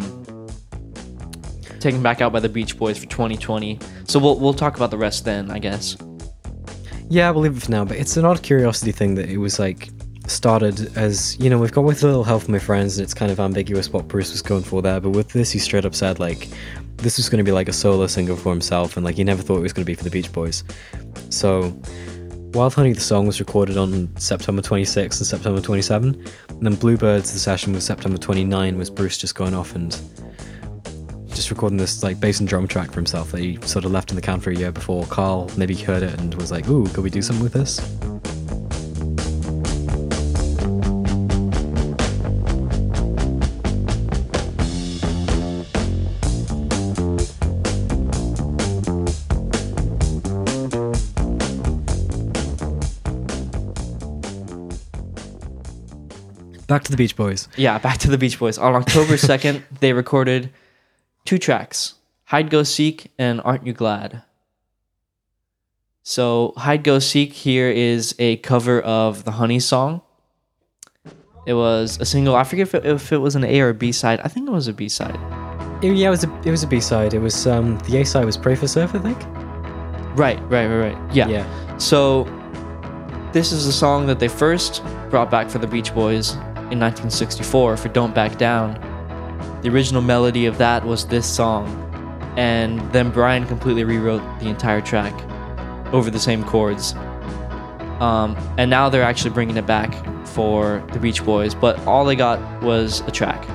taken back out by the Beach Boys for 20/20. So we'll we'll talk about the rest then, I guess. Yeah, we'll leave it for now. But it's an odd curiosity thing that it was like started as you know we've got with a little help from my friends, and it's kind of ambiguous what Bruce was going for there. But with this, he straight up said like this was going to be like a solo single for himself, and like he never thought it was going to be for the Beach Boys. So. Wild Honey, the song was recorded on September 26th and September 27. And then Bluebirds, the session was September 29, was Bruce just going off and just recording this like bass and drum track for himself that he sort of left in the can for a year before. Carl maybe heard it and was like, "Ooh, could we do something with this?" Back to the Beach Boys. Yeah, back to the Beach Boys. On October 2nd, they recorded two tracks Hide Go Seek and Aren't You Glad? So, Hide Go Seek here is a cover of the Honey song. It was a single. I forget if it, if it was an A or a B side. I think it was a B side. Yeah, it was a it was a B side. It was um the A side was Pray for Surf, I think. Right, right, right, right. Yeah. Yeah. So, this is a song that they first brought back for the Beach Boys in 1964 for Don't Back Down. The original melody of that was this song, and then Brian completely rewrote the entire track over the same chords. Um, and now they're actually bringing it back for the Beach Boys, but all they got was a track,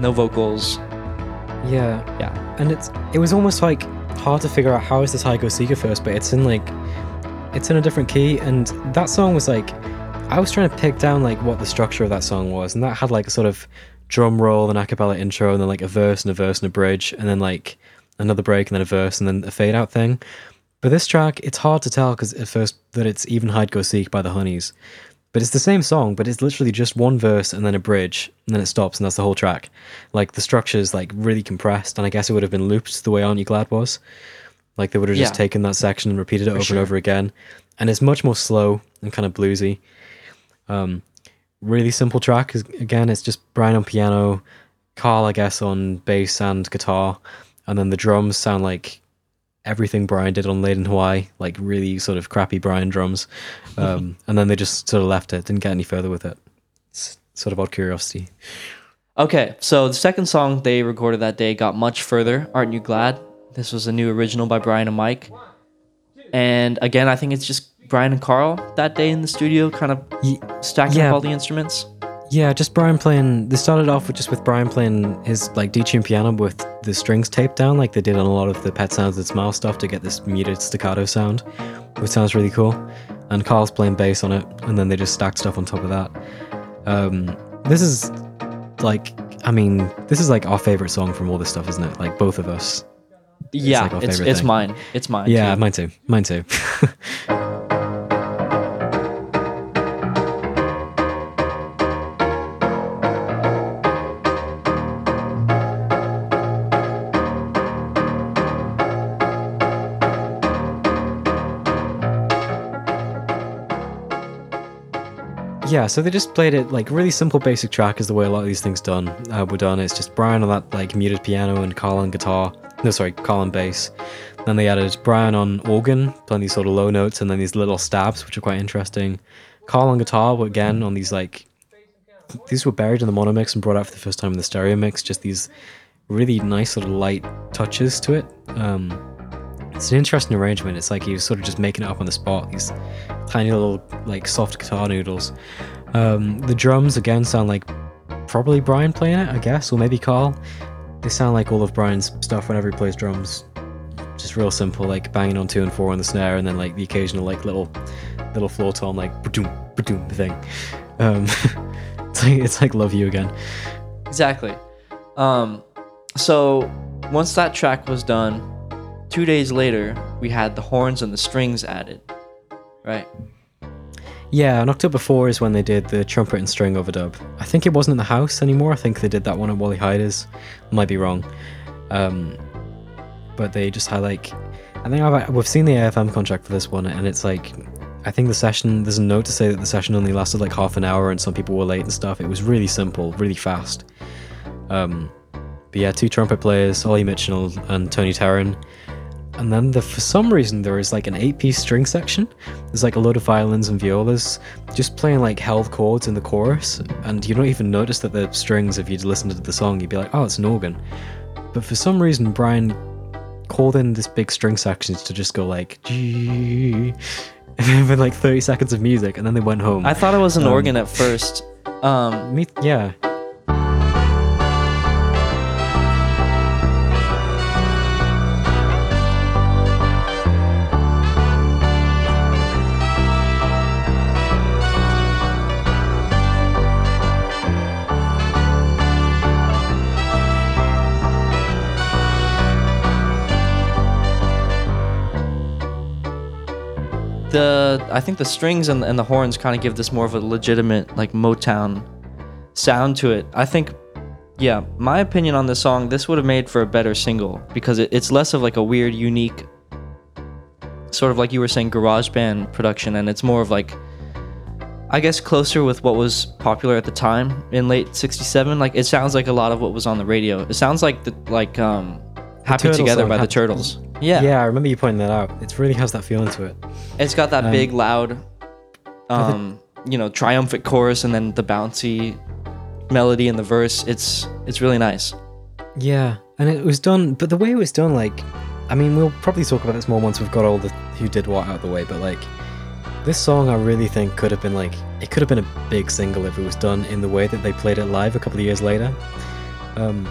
no vocals. Yeah. Yeah. And it's it was almost like hard to figure out how is this high go seeker first, but it's in like it's in a different key and that song was like I was trying to pick down like what the structure of that song was and that had like a sort of drum roll and a cappella intro and then like a verse and a verse and a bridge and then like another break and then a verse and then a fade out thing. But this track, it's hard to tell because at first that it's even hide go seek by the Honeys. But it's the same song, but it's literally just one verse and then a bridge, and then it stops, and that's the whole track. Like the structure's like really compressed, and I guess it would have been looped the way Aren't You Glad was. Like they would have just Yeah. taken that section and repeated it For over sure. and over again. And it's much more slow and kind of bluesy. Um, really simple track. Again, it's just Brian on piano, Carl, I guess, on bass and guitar, and then the drums sound like everything Brian did on Lei'd in Hawaii, like really sort of crappy Brian drums. Um, and then they just sort of left it, didn't get any further with it. It's sort of odd curiosity. Okay, so the second song they recorded that day got much further. Aren't you glad? This was a new original by Brian and Mike. And again, I think it's just Brian and Carl that day in the studio, kind of stacking yeah. up all the instruments. Yeah, just Brian playing. They started off with just with Brian playing his like D-tune piano with the strings taped down, like they did on a lot of the Pet Sounds and Smile stuff to get this muted staccato sound, which sounds really cool. And Carl's playing bass on it, and then they just stacked stuff on top of that. Um, this is like, I mean, this is like our favorite song from all this stuff, isn't it? Like both of us. Yeah, like our it's it's mine. It's mine. Yeah, too. mine too. Mine too. Yeah, so they just played it like really simple, basic track is the way a lot of these things done uh, were done. It's just Brian on that like muted piano and Carl on guitar. No, sorry, Carl on bass. Then they added Brian on organ, playing these sort of low notes, and then these little stabs, which are quite interesting. Carl on guitar, again on these like these were buried in the mono mix and brought out for the first time in the stereo mix. Just these really nice little light touches to it. Um, it's an interesting arrangement. It's like he was sort of just making it up on the spot. These tiny little like soft guitar noodles. Um, the drums again sound like probably Brian playing it, I guess, or maybe Carl. They sound like all of Brian's stuff whenever he plays drums. Just real simple, like banging on two and four on the snare, and then like the occasional like little little floor tom, like ba-doom, ba-doom thing. Um, it's like it's like Love You Again. Exactly. Um, so once that track was done, two days later we had the horns and the strings added. Right. Yeah, and October 4 is when they did the trumpet and string overdub. I think it wasn't in the house anymore. I think they did that one at Wally Heider's. Might be wrong. Um, but they just had like, I think I've, we've seen the AFM contract for this one, and it's like, I think the session, there's a note to say that the session only lasted like half an hour and some people were late and stuff. It was really simple, really fast. Um, but yeah, two trumpet players, Ollie Mitchell and Tony Terran. And then the, for some reason there is like an eight-piece string section. There's like a load of violins and violas just playing like held chords in the chorus, and you don't even notice that the strings. If you'd listened to the song, you'd be like, "Oh, it's an organ." But for some reason, Brian called in this big string section to just go like G, and then like 30 seconds of music, and then they went home. I thought it was an Um, organ at first. Um, Me, yeah. I think the strings and, and the horns kind of give this more of a legitimate like Motown sound to it. I think, yeah, my opinion on this song, this would have made for a better single because it, it's less of like a weird, unique, sort of like you were saying, garage band production, and it's more of like, I guess, closer with what was popular at the time in late '67. Like it sounds like a lot of what was on the radio. It sounds like the like um, "Happy Turtles Together" song by the had- Turtles. Yeah, Yeah, I remember you pointing that out. It really has that feeling to it. It's got that Um, big, loud, um, you know, triumphant chorus, and then the bouncy melody in the verse. It's it's really nice. Yeah, and it was done, but the way it was done, like, I mean, we'll probably talk about this more once we've got all the who did what out of the way, but like, this song I really think could have been like, it could have been a big single if it was done in the way that they played it live a couple of years later. Um,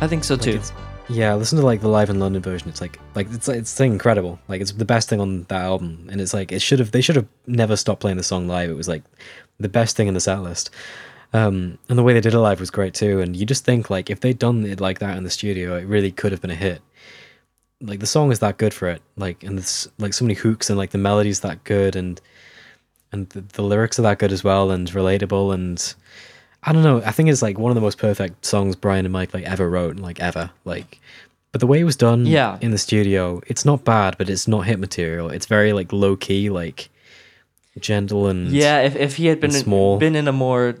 I think so like, too. it's- yeah, listen to like the live in London version. It's like, like it's it's incredible. Like it's the best thing on that album, and it's like it should have they should have never stopped playing the song live. It was like the best thing in the set list. Um, and the way they did it live was great too. And you just think like if they'd done it like that in the studio, it really could have been a hit. Like the song is that good for it. Like and it's like so many hooks and like the melody's that good and and the, the lyrics are that good as well and relatable and I don't know. I think it's like one of the most perfect songs Brian and Mike like ever wrote, and like ever. Like, but the way it was done, Yeah. in the studio, it's not bad, but it's not hit material. It's very like low key, like gentle and Yeah, if, if he had been small. been in a more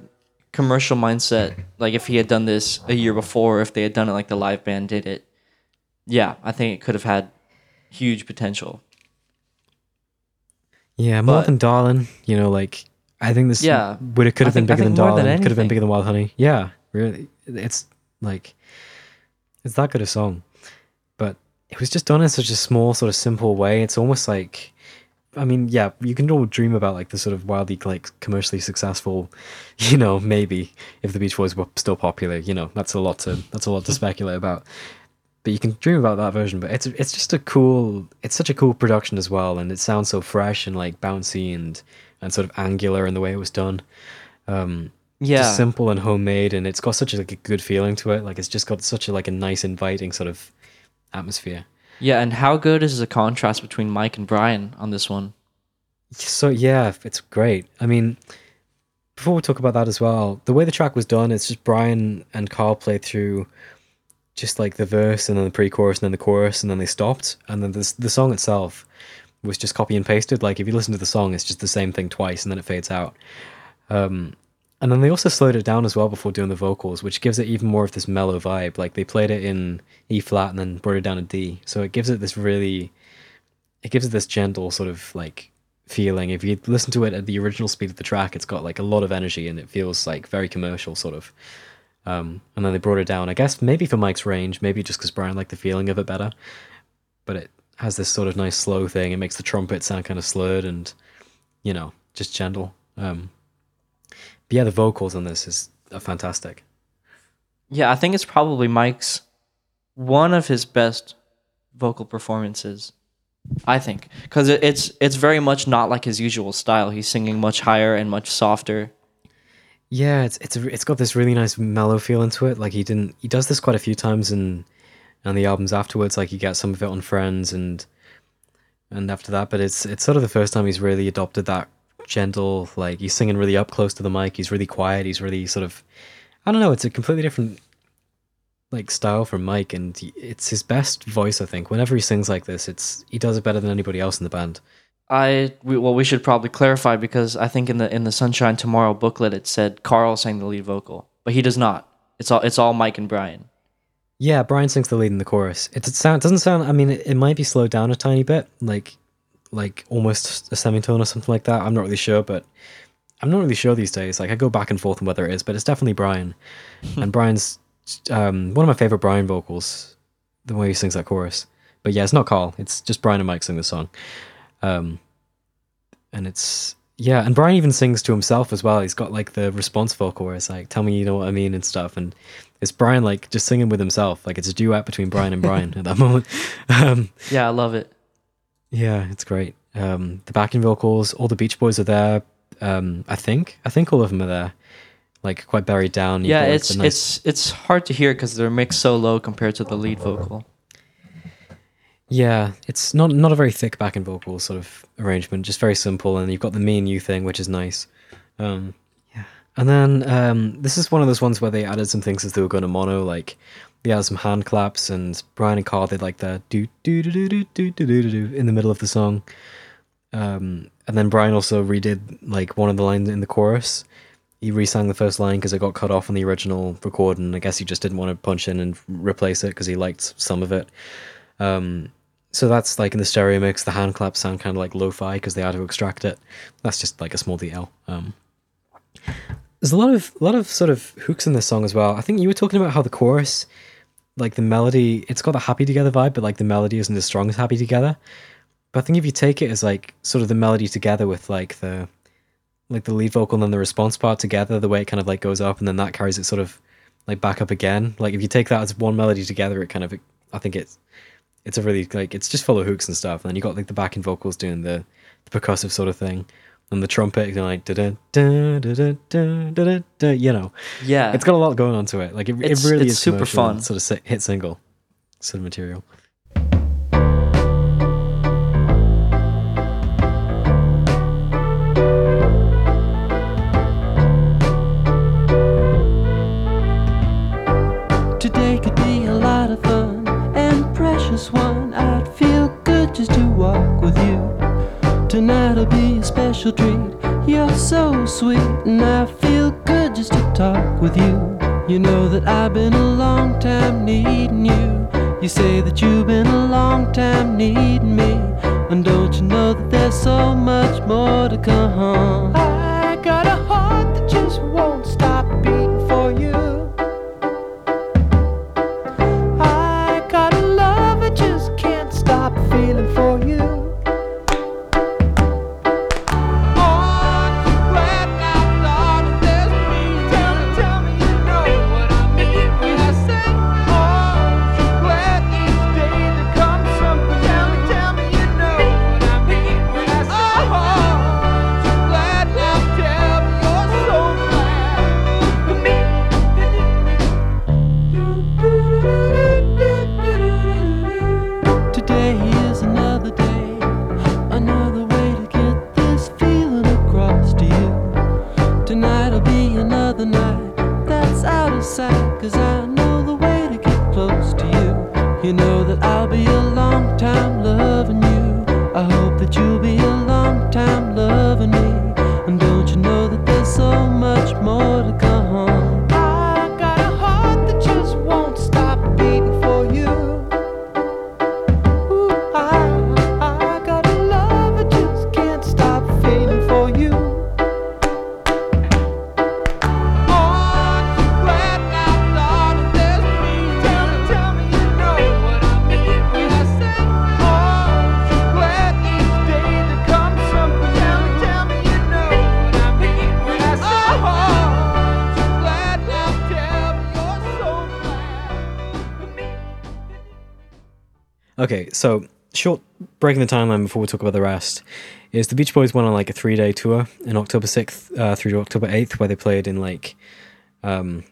commercial mindset, like if he had done this a year before, if they had done it like the live band did it, yeah, I think it could have had huge potential. Yeah, more But- than Darling. You know, like I think this Yeah, would it could have been bigger than think more than Darling. Could have been bigger than Wild Honey. Yeah, really. It's like it's that good a song, but it was just done in such a small, sort of simple way. It's almost like. I mean, yeah, you can all dream about like the sort of wildly like commercially successful, you know, maybe if the Beach Boys were still popular, you know, that's a lot to that's a lot to speculate about. But you can dream about that version. But it's it's just a cool. It's such a cool production as well, and it sounds so fresh and like bouncy and and sort of angular in the way it was done. Um, Yeah. just simple and homemade, and it's got such a, like a good feeling to it. Like it's just got such a like a nice, inviting sort of atmosphere. Yeah, and how good is the contrast between Mike and Brian on this one? So yeah, it's great. I mean, before we talk about that as well, the way the track was done, it's just Brian and Carl played through just like the verse and then the pre-chorus and then the chorus and then they stopped and then this the song itself was just copy and pasted. Like if you listen to the song, it's just the same thing twice and then it fades out. Um, and then they also slowed it down as well before doing the vocals, which gives it even more of this mellow vibe. Like they played it in E flat and then brought it down to D, so it gives it this really, it gives it this gentle sort of like feeling. If you listen to it at the original speed of the track, it's got like a lot of energy and it feels like very commercial sort of. Um, and then they brought it down. I guess maybe for Mike's range, maybe just because Brian liked the feeling of it better. But it has this sort of nice slow thing. It makes the trumpet sound kind of slurred and, you know, just gentle. Um, but yeah, the vocals on this is are fantastic. Yeah, I think it's probably Mike's one of his best vocal performances. I think because it's it's very much not like his usual style. He's singing much higher and much softer. Yeah, it's it's it's got this really nice mellow feel into it. Like he didn't he does this quite a few times in on the albums afterwards. Like you get some of it on Friends and and after that, but it's it's sort of the first time he's really adopted that gentle like he's singing really up close to the mic. He's really quiet. He's really sort of I don't know. It's a completely different like style from Mike, and it's his best voice. I think whenever he sings like this, it's he does it better than anybody else in the band. I we, well, we should probably clarify because I think in the in the Sunshine Tomorrow booklet it said Carl sang the lead vocal, but he does not. It's all it's all Mike and Brian. Yeah, Brian sings the lead in the chorus. It, it sound doesn't sound. I mean, it, it might be slowed down a tiny bit, like like almost a semitone or something like that. I'm not really sure, but I'm not really sure these days. Like I go back and forth on whether it is, but it's definitely Brian. and Brian's um, one of my favorite Brian vocals, the way he sings that chorus. But yeah, it's not Carl. It's just Brian and Mike sing the song. Um, and it's yeah, and Brian even sings to himself as well. He's got like the response vocal where it's like, "Tell me you know what I mean" and stuff. And it's Brian like just singing with himself. Like it's a duet between Brian and Brian at that moment. Um, Yeah, I love it. yeah, it's great. Um, the backing vocals, all the Beach Boys are there. Um, I think, I think all of them are there, like quite buried down. Yeah, like, it's nice- it's it's hard to hear because they're mixed so low compared to the lead vocal. Yeah, it's not not a very thick backing vocal sort of arrangement, just very simple, and you've got the me and you thing, which is nice. Um, and then um, this is one of those ones where they added some things as they were going to mono, like they added some hand claps, and Brian and Carl did like the do do do do do do do do do in the middle of the song. Um, and then Brian also redid like one of the lines in the chorus. He re-sang the first line because it got cut off on the original recording. I guess he just didn't want to punch in and replace it because he liked some of it. Um, so that's like in the stereo mix. The hand claps sound kind of like lo-fi because they had to extract it. That's just like a small detail. Um, there's a lot of a lot of sort of hooks in this song as well. I think you were talking about how the chorus, like the melody, it's got the happy together vibe, but like the melody isn't as strong as happy together. But I think if you take it as like sort of the melody together with like the like the lead vocal and then the response part together, the way it kind of like goes up and then that carries it sort of like back up again. Like if you take that as one melody together, it kind of I think it's it's a really like it's just full of hooks and stuff. And then you got like the backing vocals doing the, the percussive sort of thing. And the trumpet, you know, like da da da da da da da you know. Yeah. It's got a lot going on to it. Like it, It's- it really is super fun. Sort of hit single sort of material. You're so sweet, and I feel good just to talk with you. You know that I've been a long time needing you. You say that you've been a long time needing me. And don't you know that there's so much more to come? So short breaking the timeline before we talk about the rest is the Beach Boys went on like a three day tour in October sixth uh, through to October eighth, where they played in like, um,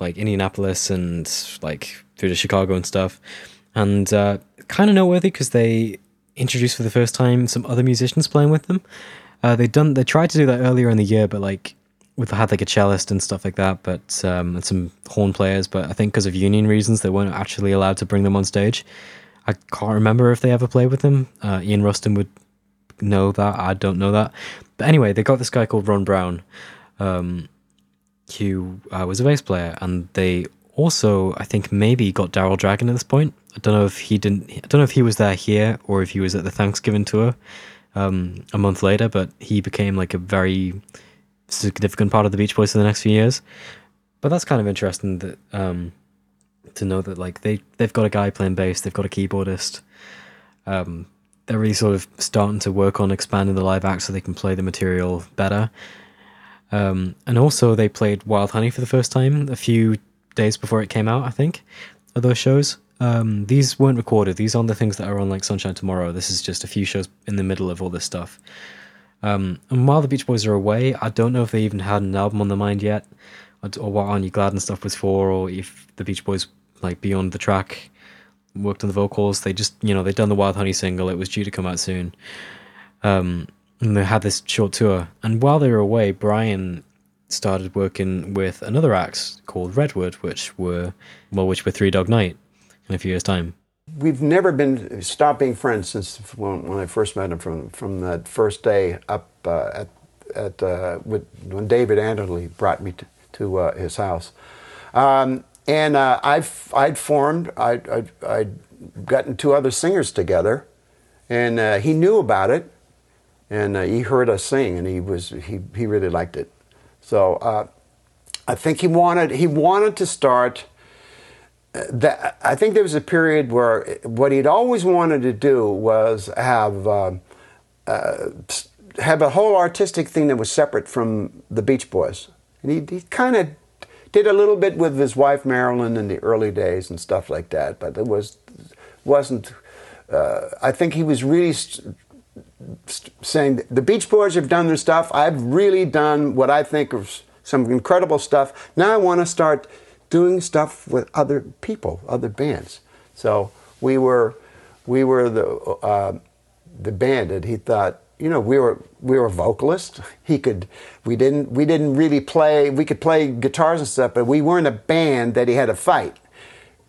like Indianapolis and like through to Chicago and stuff, and uh, kind of noteworthy because they introduced for the first time some other musicians playing with them. Uh, they done they tried to do that earlier in the year, but like with had like a cellist and stuff like that, but um, and some horn players. But I think because of union reasons, they weren't actually allowed to bring them on stage. I can't remember if they ever played with him. Uh, Ian Rusten would know that. I don't know that. But anyway, they got this guy called Ron Brown, um, who uh, was a bass player, and they also, I think, maybe got Daryl Dragon at this point. I don't know if he didn't. I don't know if he was there here or if he was at the Thanksgiving tour um, a month later. But he became like a very significant part of the Beach Boys for the next few years. But that's kind of interesting that um, to know that like they they've got a guy playing bass, they've got a keyboardist. Um, they're really sort of starting to work on expanding the live act so they can play the material better. Um, and also they played Wild Honey for the first time a few days before it came out, I think, of those shows. Um, these weren't recorded. These aren't the things that are on like Sunshine Tomorrow. This is just a few shows in the middle of all this stuff. Um, and while the Beach Boys are away, I don't know if they even had an album on their mind yet, or, or what Aren't You Glad and stuff was for, or if the Beach Boys like beyond the track worked on the vocals. They just, you know, they'd done the Wild Honey single. It was due to come out soon. Um, and they had this short tour. And while they were away, Brian started working with another act called Redwood, which were, well, which were Three Dog Night in a few years' time. We've never been stopped being friends since when, when I first met him from from that first day up uh, at at uh, with, when David Anderle brought me to, to uh, his house, um, and uh, I've I'd formed I'd, I'd, I'd gotten two other singers together, and uh, he knew about it, and uh, he heard us sing, and he was he he really liked it, so uh, I think he wanted he wanted to start that I think there was a period where what he'd always wanted to do was have uh, uh, have a whole artistic thing that was separate from the Beach Boys, and he, he kind of did a little bit with his wife Marilyn in the early days and stuff like that, but it was wasn't. Uh, I think he was really st- st- saying the Beach Boys have done their stuff. I've really done what I think is some incredible stuff. Now I want to start doing stuff with other people, other bands. So we were, we were the uh, the band that he thought, you know, we were we were vocalists. He could, we didn't we didn't really play. We could play guitars and stuff, but we weren't a band that he had to fight.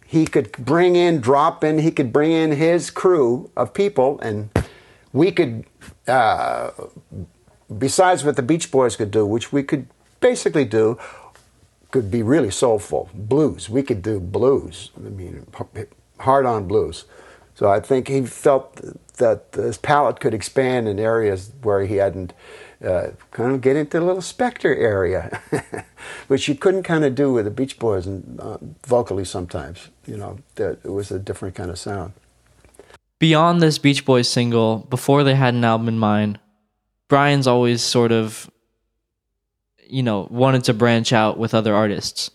He could bring in, drop in. He could bring in his crew of people, and we could. Uh, besides what the Beach Boys could do, which we could basically do, could be really soulful. Blues, we could do blues. I mean, hard on blues. So I think he felt that his palette could expand in areas where he hadn't. Uh, kind of get into the little Spector area, which you couldn't kind of do with the Beach Boys and uh, vocally sometimes. You know, that it was a different kind of sound. Beyond this Beach Boys single, before they had an album in mind, Brian's always sort of you know wanted to branch out with other artists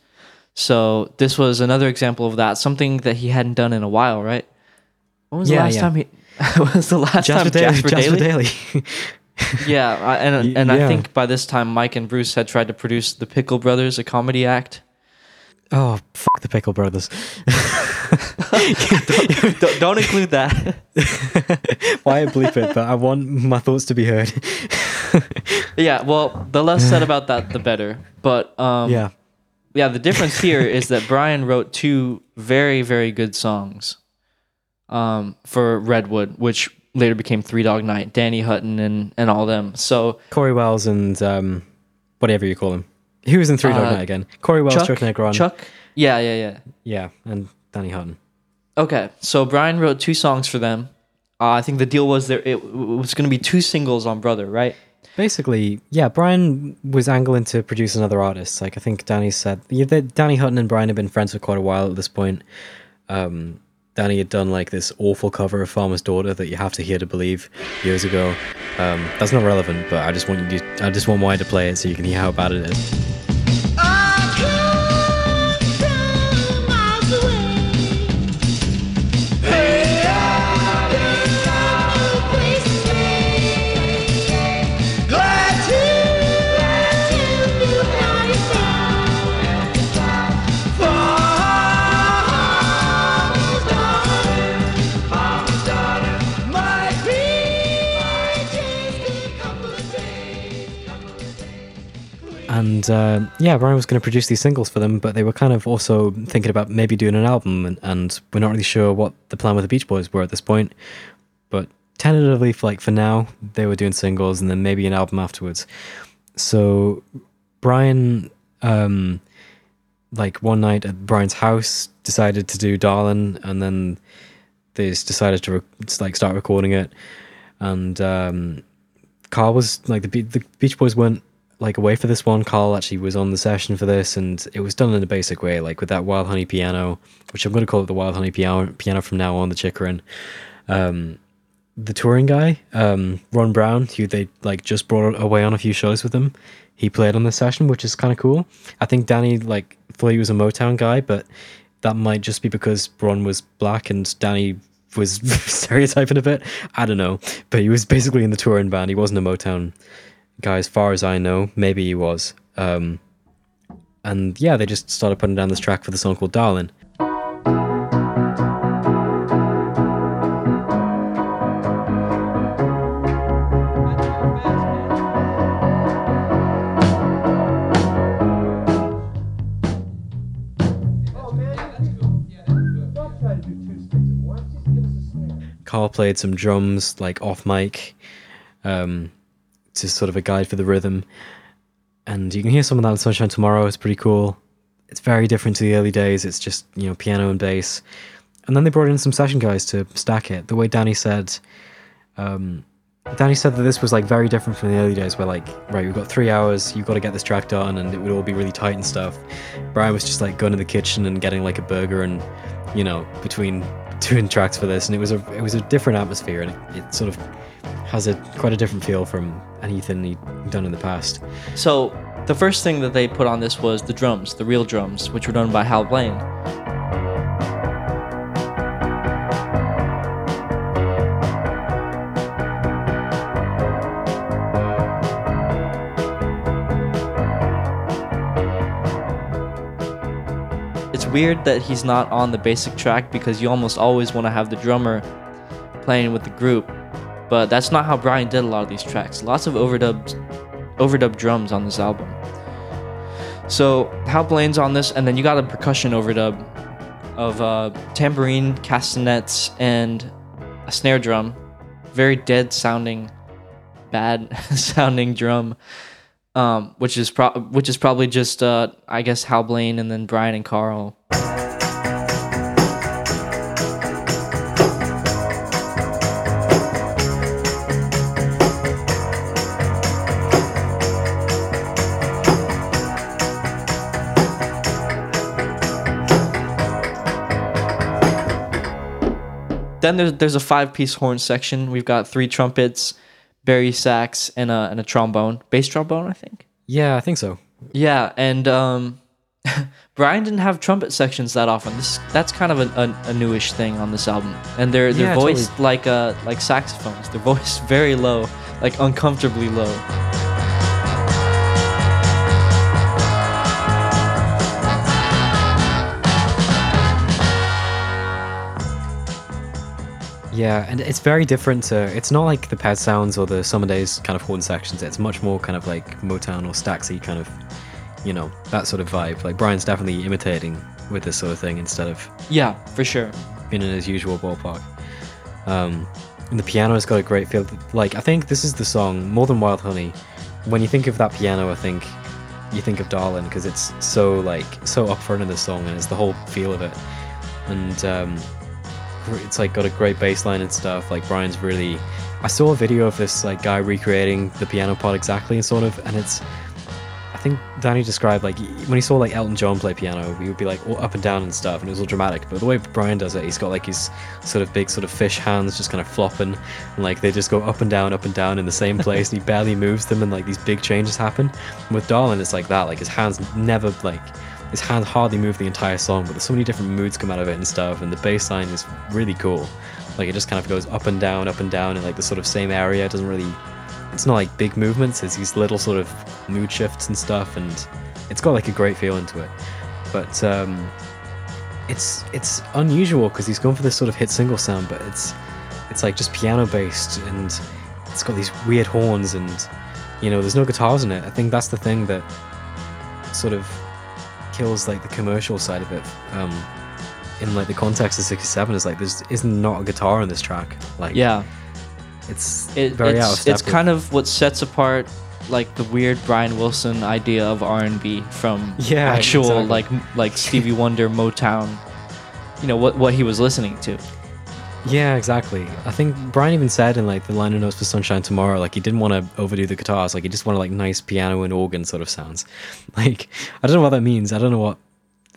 so this was another example of that something that he hadn't done in a while right when was the Yeah, last yeah. time he when was the last Jasper time Daly. Jasper, Jasper Daly? Daly. yeah I- and and I think by this time Mike and Bruce had tried to produce the Pickle Brothers a comedy act oh, fuck the Pickle Brothers. don't, don't include that Why bleep it? But I want my thoughts to be heard. yeah well the less said about that the better but um yeah. yeah the difference here is that brian wrote two very very good songs um, for redwood which later became three dog night danny hutton and and all them so Cory Wells and um, whatever you call him. Who was in Three Dog Uh, Night again? Cory Wells, Chuck, Negron. chuck yeah yeah yeah Yeah, and Danny Hutton. okay so brian wrote two songs for them uh, i think the deal was there it, was going to be two singles on brother right Basically, yeah, Brian was angling to produce another artist. Like I think Danny said, yeah, that Danny Hutton and Brian had been friends for quite a while at this point. Um, Danny had done like this awful cover of Farmer's Daughter that you have to hear to believe years ago. Um, that's not relevant, but I just want you to, I just want Wyatt to play it so you can hear how bad it is. And uh, yeah, Brian was going to produce these singles for them, but they were kind of also thinking about maybe doing an album, and, and we're not really sure what the plan with the Beach Boys were at this point. But tentatively, for like for now, they were doing singles and then maybe an album afterwards. So Brian, um, like one night at Brian's house, decided to do "Darlin'," and then they just decided to re- like start recording it. And um, Carl was like the the Beach Boys weren't like away for this one. Carl actually was on the session for this, and it was done in a basic way, like with that Wild Honey piano, which I'm going to call it the Wild Honey piano piano from now on, the Chickering. Um, the touring guy, um, Ron Brown, who they like just brought away on a few shows with them, he played on the session, which is kind of cool. I think Danny like thought he was a Motown guy, but that might just be because Ron was black and Danny was stereotyping a bit. I don't know, but he was basically in the touring band. He wasn't a Motown guy, as far as I know. Maybe he was. Um, and yeah, they just started putting down this track for the song called "Darlin." Carl played some drums like off mic. Um, to sort of a guide for the rhythm, and you can hear some of that in Sunshine Tomorrow. It's pretty cool. It's very different to the early days. It's just you know piano and bass, and then they brought in some session guys to stack it. The way Danny said, um, Danny said that this was like very different from the early days, where like right, we've got three hours, you've got to get this track done, and it would all be really tight and stuff. Brian was just like going to the kitchen and getting like a burger, and you know between doing tracks for this, and it was a it was a different atmosphere, and it, it sort of has a quite a different feel from anything he'd done in the past. So the first thing that they put on this was the drums, the real drums, which were done by Hal Blaine. It's weird that he's not on the basic track because you almost always want to have the drummer playing with the group. But that's not how Brian did a lot of these tracks. Lots of overdubbed overdub drums on this album. So Hal Blaine's on this, and then you got a percussion overdub of uh, tambourine, castanets, and a snare drum. Very dead sounding, bad sounding drum, um, which is pro- which is probably just uh, I guess Hal Blaine and then Brian and Carl. Then there's there's a five piece horn section. We've got three trumpets, bari sax, and a and a trombone, bass trombone, I think. Yeah, I think so. Yeah, and um, Brian didn't have trumpet sections that often. This that's kind of a, a, a newish thing on this album, and they're they're Yeah, voiced totally. like uh like saxophones. They're voiced very low, like uncomfortably low. Yeah, and it's very different to. It's not like the Pet Sounds or the Summer Days kind of horn sections. It's much more kind of like Motown or Staxy kind of, you know, that sort of vibe. Like Brian's definitely imitating with this sort of thing instead of Yeah, for sure. being in his usual ballpark. Um, and the piano's got a great feel. Like I think this is the song more than Wild Honey. When you think of that piano, I think you think of Darlin because it's so like so upfront in the song and it's the whole feel of it. And um, it's like got a great bass line and stuff. Like Brian's really. I saw a video of this like guy recreating the piano part exactly and sort of, and it's. I think Danny described like when he saw like Elton John play piano, he would be like all up and down and stuff, and it was all dramatic. But the way Brian does it, he's got like his sort of big sort of fish hands just kind of flopping, and like they just go up and down, up and down in the same place, and he barely moves them, and like these big changes happen. And with Darlin, it's like that. Like his hands never like his hands hardly move the entire song, but there's so many different moods come out of it and stuff, and the bass line is really cool. Like it just kind of goes up and down, up and down in like the sort of same area. It doesn't really it's not like big movements, it's these little sort of mood shifts and stuff, and it's got like a great feeling to it. But um, it's it's unusual because he's gone for this sort of hit single sound, but it's it's like just piano based and it's got these weird horns and you know there's no guitars in it. I think that's the thing that sort of kills like the commercial side of it. Um, in like the context of 67 is like there's is not a guitar on this track. Like Yeah. it's It, very out of it's step it's with- kind of what sets apart like the weird Brian Wilson idea of R&B from Yeah, actual exactly. like like Stevie Wonder Motown you know what what he was listening to. Yeah, exactly. I think Brian even said in like the liner notes for Sunshine Tomorrow, like he didn't want to overdo the guitars, like he just wanted like nice piano and organ sort of sounds. Like I don't know what that means. I don't know what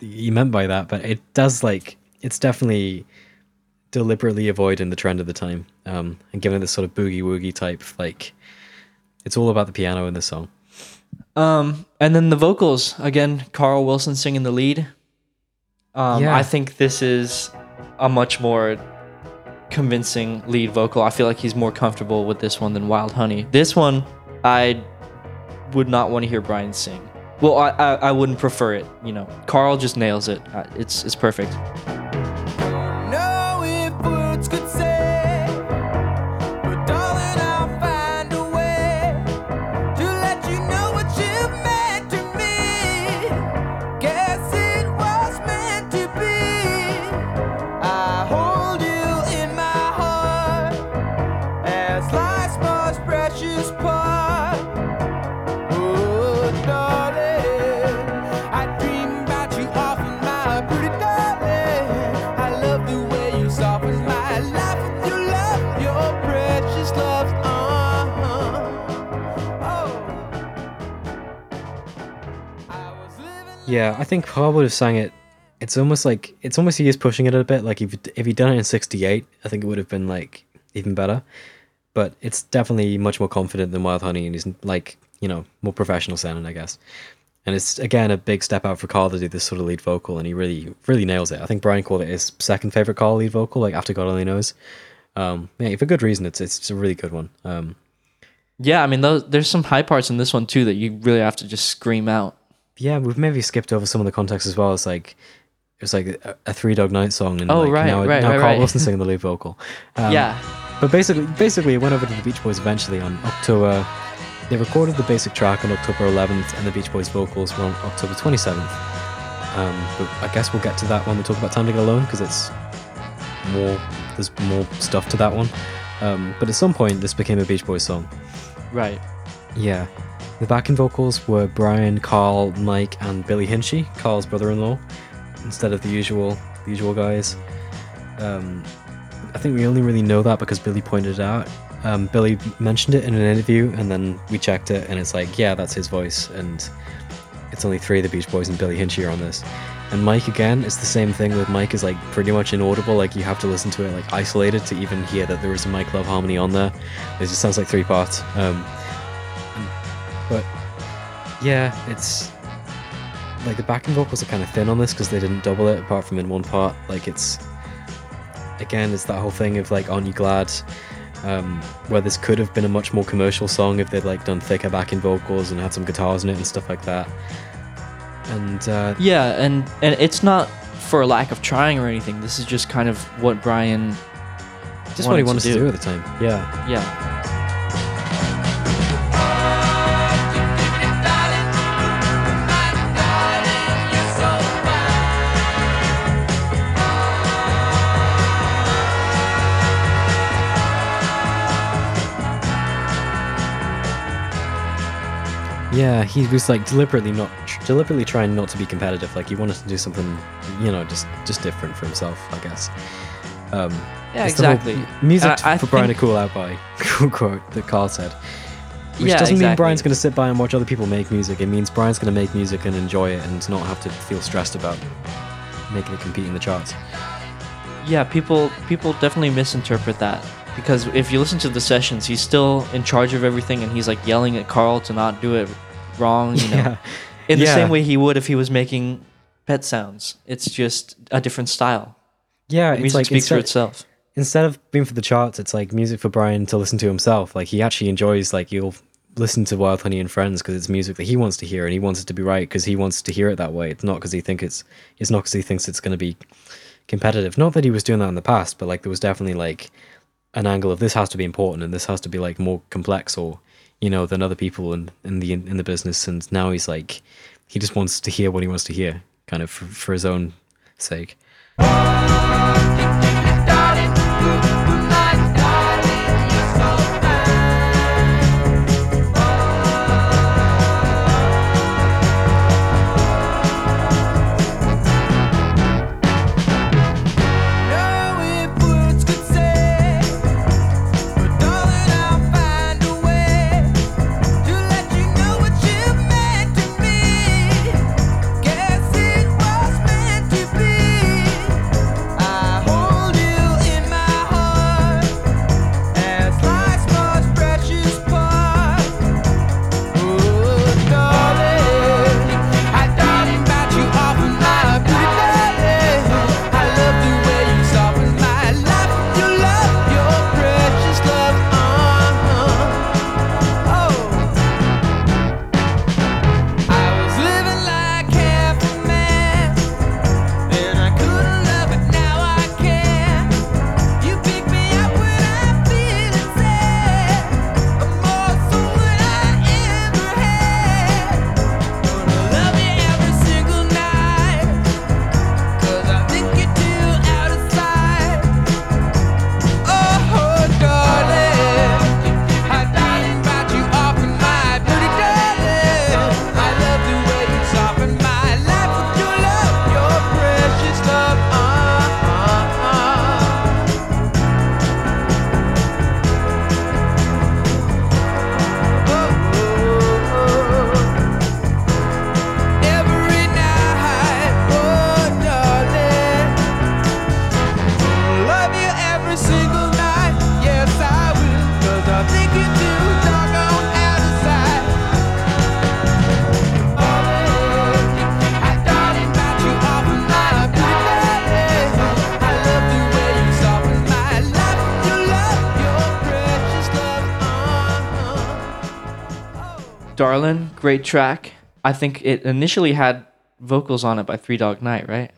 he meant by that, but it does like it's definitely deliberately avoiding the trend of the time, um, and giving it this sort of boogie woogie type like it's all about the piano in the song. Um, and then the vocals again, Carl Wilson singing the lead. Um, Yeah. I think this is a much more convincing lead vocal. I feel like he's more comfortable with this one than Wild Honey. This one, I would not want to hear Brian sing. Well, I, I, I wouldn't prefer it. You know, Carl just nails it. Uh, It's it's perfect. Yeah, I think Paul would have sang it. It's almost like it's almost he is pushing it a bit. Like if if he'd done it in '68, I think it would have been like even better. But it's definitely much more confident than Wild Honey, and he's like you know more professional sounding, I guess. And it's again a big step out for Carl to do this sort of lead vocal, and he really really nails it. I think Brian called it his second favorite Carl lead vocal, like after God Only Knows. Um, yeah, for good reason. It's it's a really good one. Um, Yeah, I mean, those, there's some high parts in this one too that you really have to just scream out. Yeah, we've maybe skipped over some of the context as well. It's like it was like a, a Three Dog Night song, and Oh, like right, now, right, now right, Carl. Wilson singing the lead vocal. Um, Yeah. but basically, basically, it went over to the Beach Boys eventually on October. They recorded the basic track on October 11th, and the Beach Boys vocals were on October 27th. Um, but I guess we'll get to that when we talk about Time to Get Alone because it's more. There's more stuff to that one. Um, but at some point, this became a Beach Boys song. Right. Yeah. The backing vocals were Brian, Carl, Mike, and Billy Hinsche, Carl's brother-in-law, instead of the usual the usual guys. Um, I think we only really know that because Billy pointed it out. Um, Billy mentioned it in an interview, and then we checked it, and it's like, yeah, that's his voice, and it's only three of the Beach Boys and Billy Hinsche are on this. And Mike again, it's the same thing with Mike is like pretty much inaudible. Like you have to listen to it like isolated to even hear that there is a Mike Love harmony on there. It just sounds like three parts. Um, but yeah, it's like the backing vocals are kind of thin on this because they didn't double it apart from in one part. Like it's again, it's that whole thing of like, aren't you glad? Um, where this could have been a much more commercial song if they'd like done thicker backing vocals and had some guitars in it and stuff like that. And uh, Yeah, and and it's not for a lack of trying or anything. This is just kind of what Brian just what he wanted to do. at the time. Yeah. Yeah. Yeah, he was like deliberately not deliberately trying not to be competitive. Like he wanted to do something, you know, just just different for himself, I guess. Um, Yeah, it's the whole exactly. music And I- I for Brian to cool out by Cool quote that Carl said. Which Yeah, doesn't mean. Brian's going to sit by and watch other people make music. It means Brian's going to make music and enjoy it and not have to feel stressed about making it compete in the charts. Yeah, people people definitely misinterpret that because if you listen to the sessions, he's still in charge of everything and he's like yelling at Carl to not do it wrong, you know. Yeah. In the Yeah. same way he would if he was making pet sounds. It's just a different style. Yeah, music like speaks for itself. Instead of being for the charts, it's like music for Brian to listen to himself. Like he actually enjoys like you'll listen to Wild Honey and Friends because it's music that he wants to hear and he wants it to be right because he wants to hear it that way. It's not because he think it's it's not because he thinks it's going to be competitive. Not that he was doing that in the past, but like there was definitely like an angle of this has to be important and this has to be like more complex or you know than other people in in the in the business. And now he's like he just wants to hear what he wants to hear, kind of for, for his own sake. Great track. I think it initially had vocals on it by Three Dog Night, right?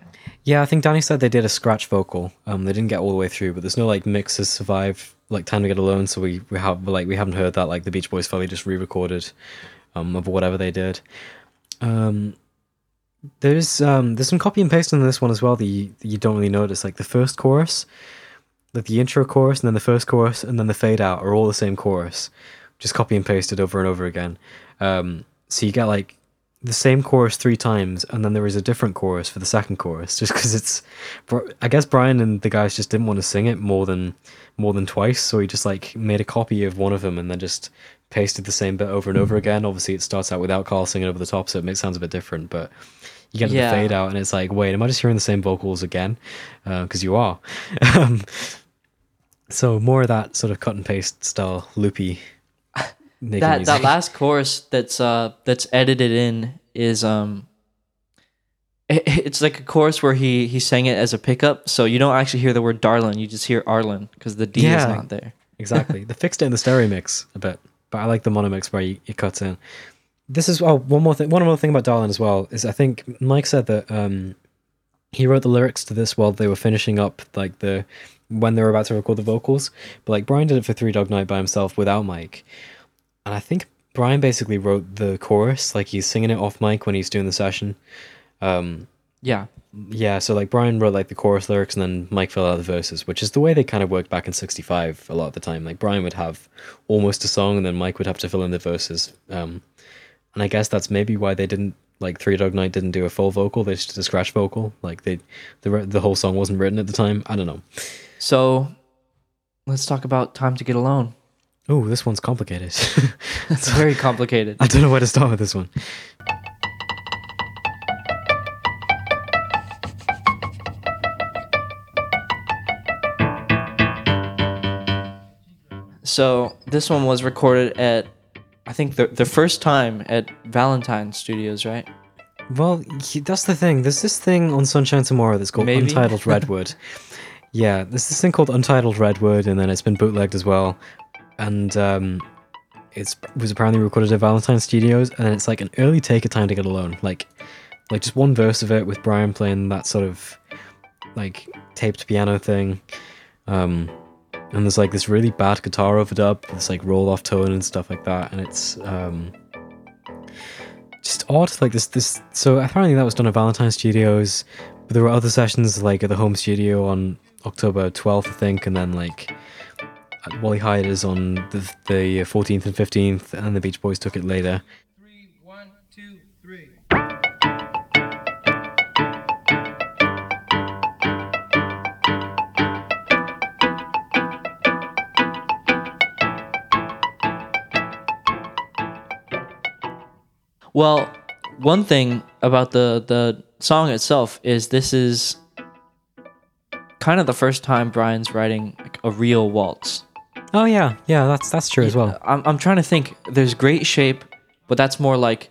Yeah, I think Danny said they did a scratch vocal. Um, they didn't get all the way through, but there's no like mixes survive like Time to Get Alone, so we we have like we haven't heard that like the Beach Boys fully just re-recorded um of whatever they did. Um, there's um there's some copy and paste on this one as well that you, that you don't really notice. Like the first chorus, like the intro chorus, and then the first chorus, and then the fade out are all the same chorus, just copy and pasted over and over again. Um, so you get like the same chorus three times, and then there is a different chorus for the second chorus, just because it's. I guess Brian and the guys just didn't want to sing it more than more than twice, so he just like made a copy of one of them and then just pasted the same bit over and over again. Obviously, it starts out without Carl singing over the top, so it makes sounds a bit different, but. You get to Yeah. the fade out, and it's like, wait, am I just hearing the same vocals again? Because you are. um, so more of that sort of cut and paste style, loopy. That music. that last chorus that's uh that's edited in is um it, it's like a chorus where he he sang it as a pickup so you don't actually hear the word darlin you just hear arlen because the d is not there exactly. They fixed it in the stereo mix a bit, but I like the mono mix where you, it cuts in. This is oh one more thing. One more thing about Darlin as well is I think Mike said that um he wrote the lyrics to this while they were finishing up like the when they were about to record the vocals, but like Brian did it for Three Dog Night by himself without Mike, and I think Brian basically wrote the chorus like he's singing it off mic when he's doing the session. Um, yeah yeah, so like Brian wrote like the chorus lyrics and then Mike filled out the verses, which is the way they kind of worked back in '65 a lot of the time. Like Brian would have almost a song and then Mike would have to fill in the verses. Um, and I guess that's maybe why they didn't like Three Dog Night didn't do a full vocal; they just did a scratch vocal. Like they, the the whole song wasn't written at the time. I don't know. so let's talk about time to get alone Oh, this one's complicated. it's very complicated I don't know where to start with this one. so this one was recorded at i think the, the first time at valentine studios right Well, that's the thing. There's this thing on Sunshine Tomorrow that's called Maybe. Untitled Redwood. yeah, there's this thing called Untitled Redwood, and then it's been bootlegged as well. And um, it's was apparently recorded at Valentine Studios, and it's like an early take of Time to Get Alone. Like, like just one verse of it with Brian playing that sort of like taped piano thing. Um, and there's like this really bad guitar overdub, this like roll off tone and stuff like that, and it's um just odd like this this so apparently that was done at valentine studios but there were other sessions like at the home studio on october 12th i think and then like wally heider's on the, the uh, 14th and 15th and the beach boys took it later Well, one thing about the the song itself is this is kind of the first time Brian's writing like a real waltz. Oh yeah yeah that's that's true as well I'm I'm trying to think. There's great shape, but that's more like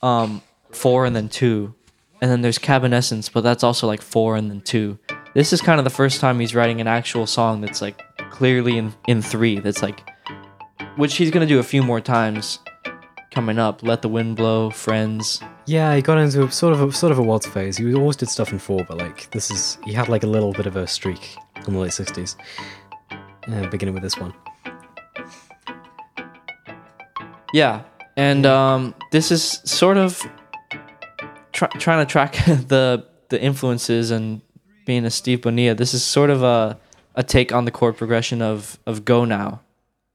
um four and then two, and then there's Cabinessence, but that's also like four and then two. This is kind of the first time he's writing an actual song that's like clearly in in three. That's like, which he's gonna do a few more times coming up. Let the wind blow, friends. yeah he got into a sort of a sort of a waltz phase he always did stuff in four but like this is he had like a little bit of a streak in the late 60s uh, beginning with this one. Yeah, and um, this is sort of try, trying to track the the influences and being a Steve Bonilla. This is sort of a a take on the chord progression of of Go Now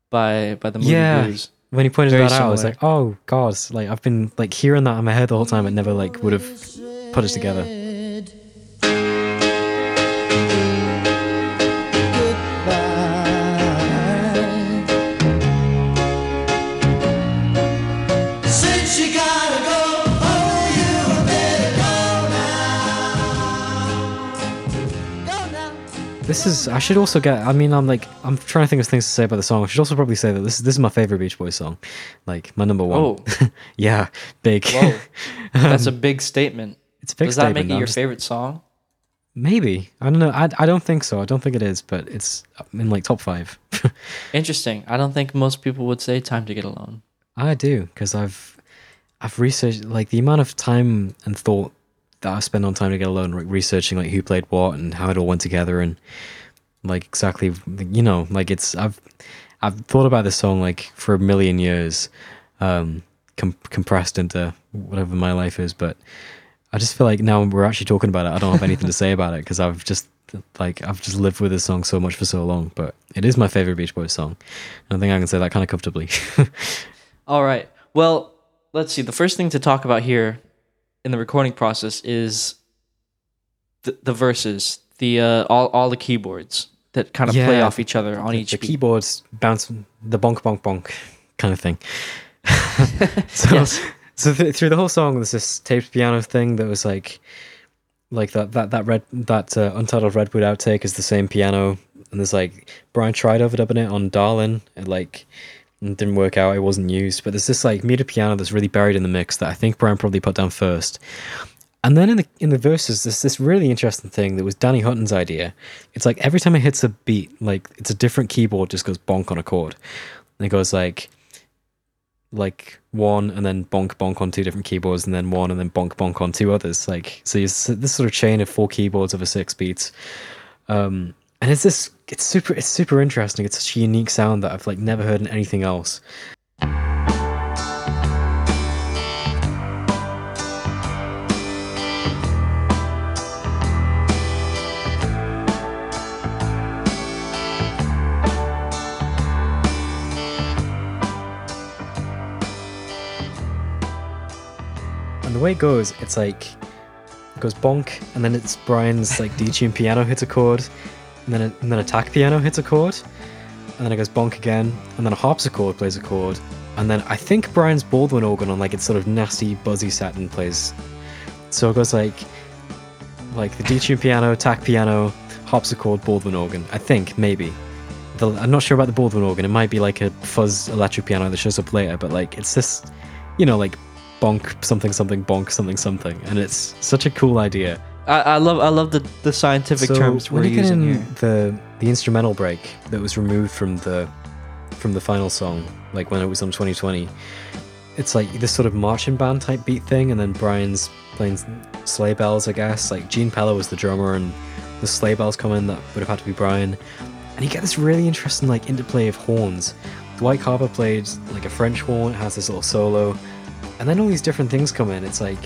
by by the Moody yeah. Blues. when he pointed Very that out i was like oh god like i've been like hearing that in my head the whole time. It never like would have put it together This is. I should also get. I mean, I'm like. I'm trying to think of things to say about the song. I should also probably say that this is this is my favorite Beach Boys song, like my number one. Oh. yeah, big. Whoa, that's a big statement. It's a big Does that statement. make it your just- favorite song? Maybe I don't know. I, I don't think so. I don't think it is, but it's in like top five. Interesting. I don't think most people would say "Time to Get Alone." I do because I've I've researched like the amount of time and thought that I spent on time to get alone, like researching like who played what and how it all went together and like exactly you know like it's I've I've thought about this song like for a million years, um, com- compressed into whatever my life is, but I just feel like now we're actually talking about it. I don't have anything to say about it because I've just like I've just lived with this song so much for so long. But it is my favorite Beach Boys song. And I think I can say that kind of comfortably. All right. Well, let's see. The first thing to talk about here in the recording process is the, the verses, the uh, all all the keyboards that kind of play off each other on the, each the beat. keyboards bounce the bonk bonk bonk kind of thing. so Yes. so th- through the whole song, there's this taped piano thing that was like like that that that red that uh, untitled redwood outtake is the same piano, and there's like Brian tried overdubbing it on Darlin, and like it didn't work out. It wasn't used, but there's this like muted piano that's really buried in the mix that I think Brian probably put down first. And then in the in the verses, there's this really interesting thing that was Danny Hutton's idea. It's like every time it hits a beat, like it's a different keyboard just goes bonk on a chord. And it goes like like one and then bonk bonk on two different keyboards and then one and then bonk bonk on two others. Like so, this sort of chain of four keyboards over six beats. Um, and it's this it's super it's super interesting. It's such a unique sound that I've like never heard in anything else. And the way it goes, it's like it goes bonk, and then it's Brian's like D tune piano hits a chord, and then a, and then attack piano hits a chord, and then it goes bonk again, and then a harpsichord plays a chord, and then I think Brian's Baldwin organ on like its sort of nasty buzzy satin plays. So it goes like like the D tune piano, attack piano, harpsichord, Baldwin organ. I think maybe. The, I'm not sure about the Baldwin organ. It might be like a fuzz electric piano that shows up later, but like it's this, you know, like bonk something something bonk something something, and it's such a cool idea. I, I love I love the, the scientific So terms we're when you get using in here. the the instrumental break that was removed from the from the final song, like when it was on 20/20, it's like this sort of marching band type beat thing, and then Brian's playing sleigh bells, I guess. Like Gene Pello was the drummer, and the sleigh bells come in that would have had to be Brian, and you get this really interesting like interplay of horns. Dwight Carver played like a French horn, it has this little solo, and then all these different things come in. It's like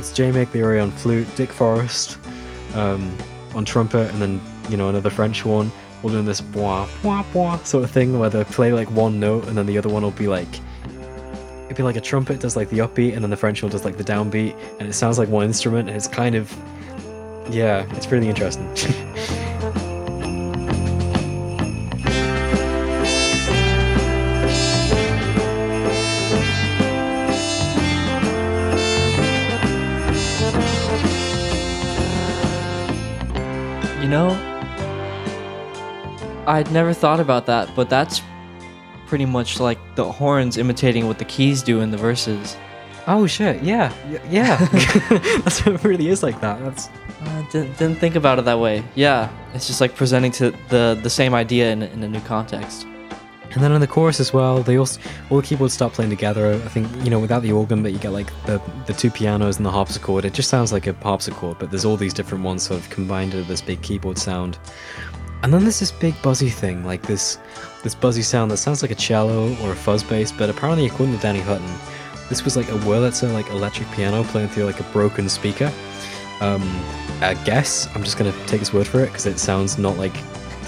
it's Jay McLeary on flute, Dick Forrest um, on trumpet, and then you know another French one. All doing this bois bois bois sort of thing where they play like one note, and then the other one will be like it'd be like a trumpet does like the upbeat, and then the French one does like the downbeat, and it sounds like one instrument. And it's kind of yeah, it's really interesting. know, I'd never thought about that, but that's pretty much like the horns imitating what the keys do in the verses. oh shit! Yeah, y- yeah. That's it really is like that. That's I didn't, didn't think about it that way. Yeah, it's just like presenting to the the same idea in, in a new context. And then in the chorus as well, they also all the keyboards start playing together. I think you know without the organ, but you get like the the two pianos and the harpsichord. It just sounds like a harpsichord, but there's all these different ones sort of combined into this big keyboard sound. And then there's this big buzzy thing, like this this buzzy sound that sounds like a cello or a fuzz bass, but apparently according to Danny Hutton, this was like a Wurlitzer like electric piano playing through like a broken speaker. Um, I guess I'm just gonna take his word for it because it sounds not like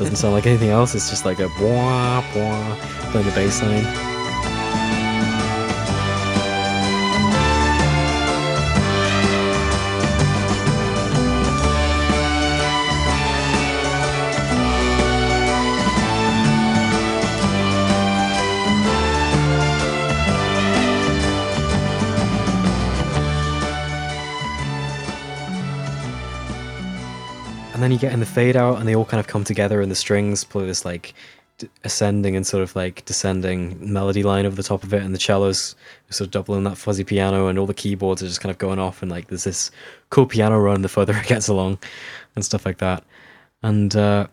doesn't sound like anything else. It's just like a wah wah playing the bass line. You get in the fade out, and they all kind of come together, and the strings play this like ascending and sort of like descending melody line over the top of it, and the cellos sort of doubling that fuzzy piano, and all the keyboards are just kind of going off, and like there's this cool piano run the further it gets along, and stuff like that. And uh,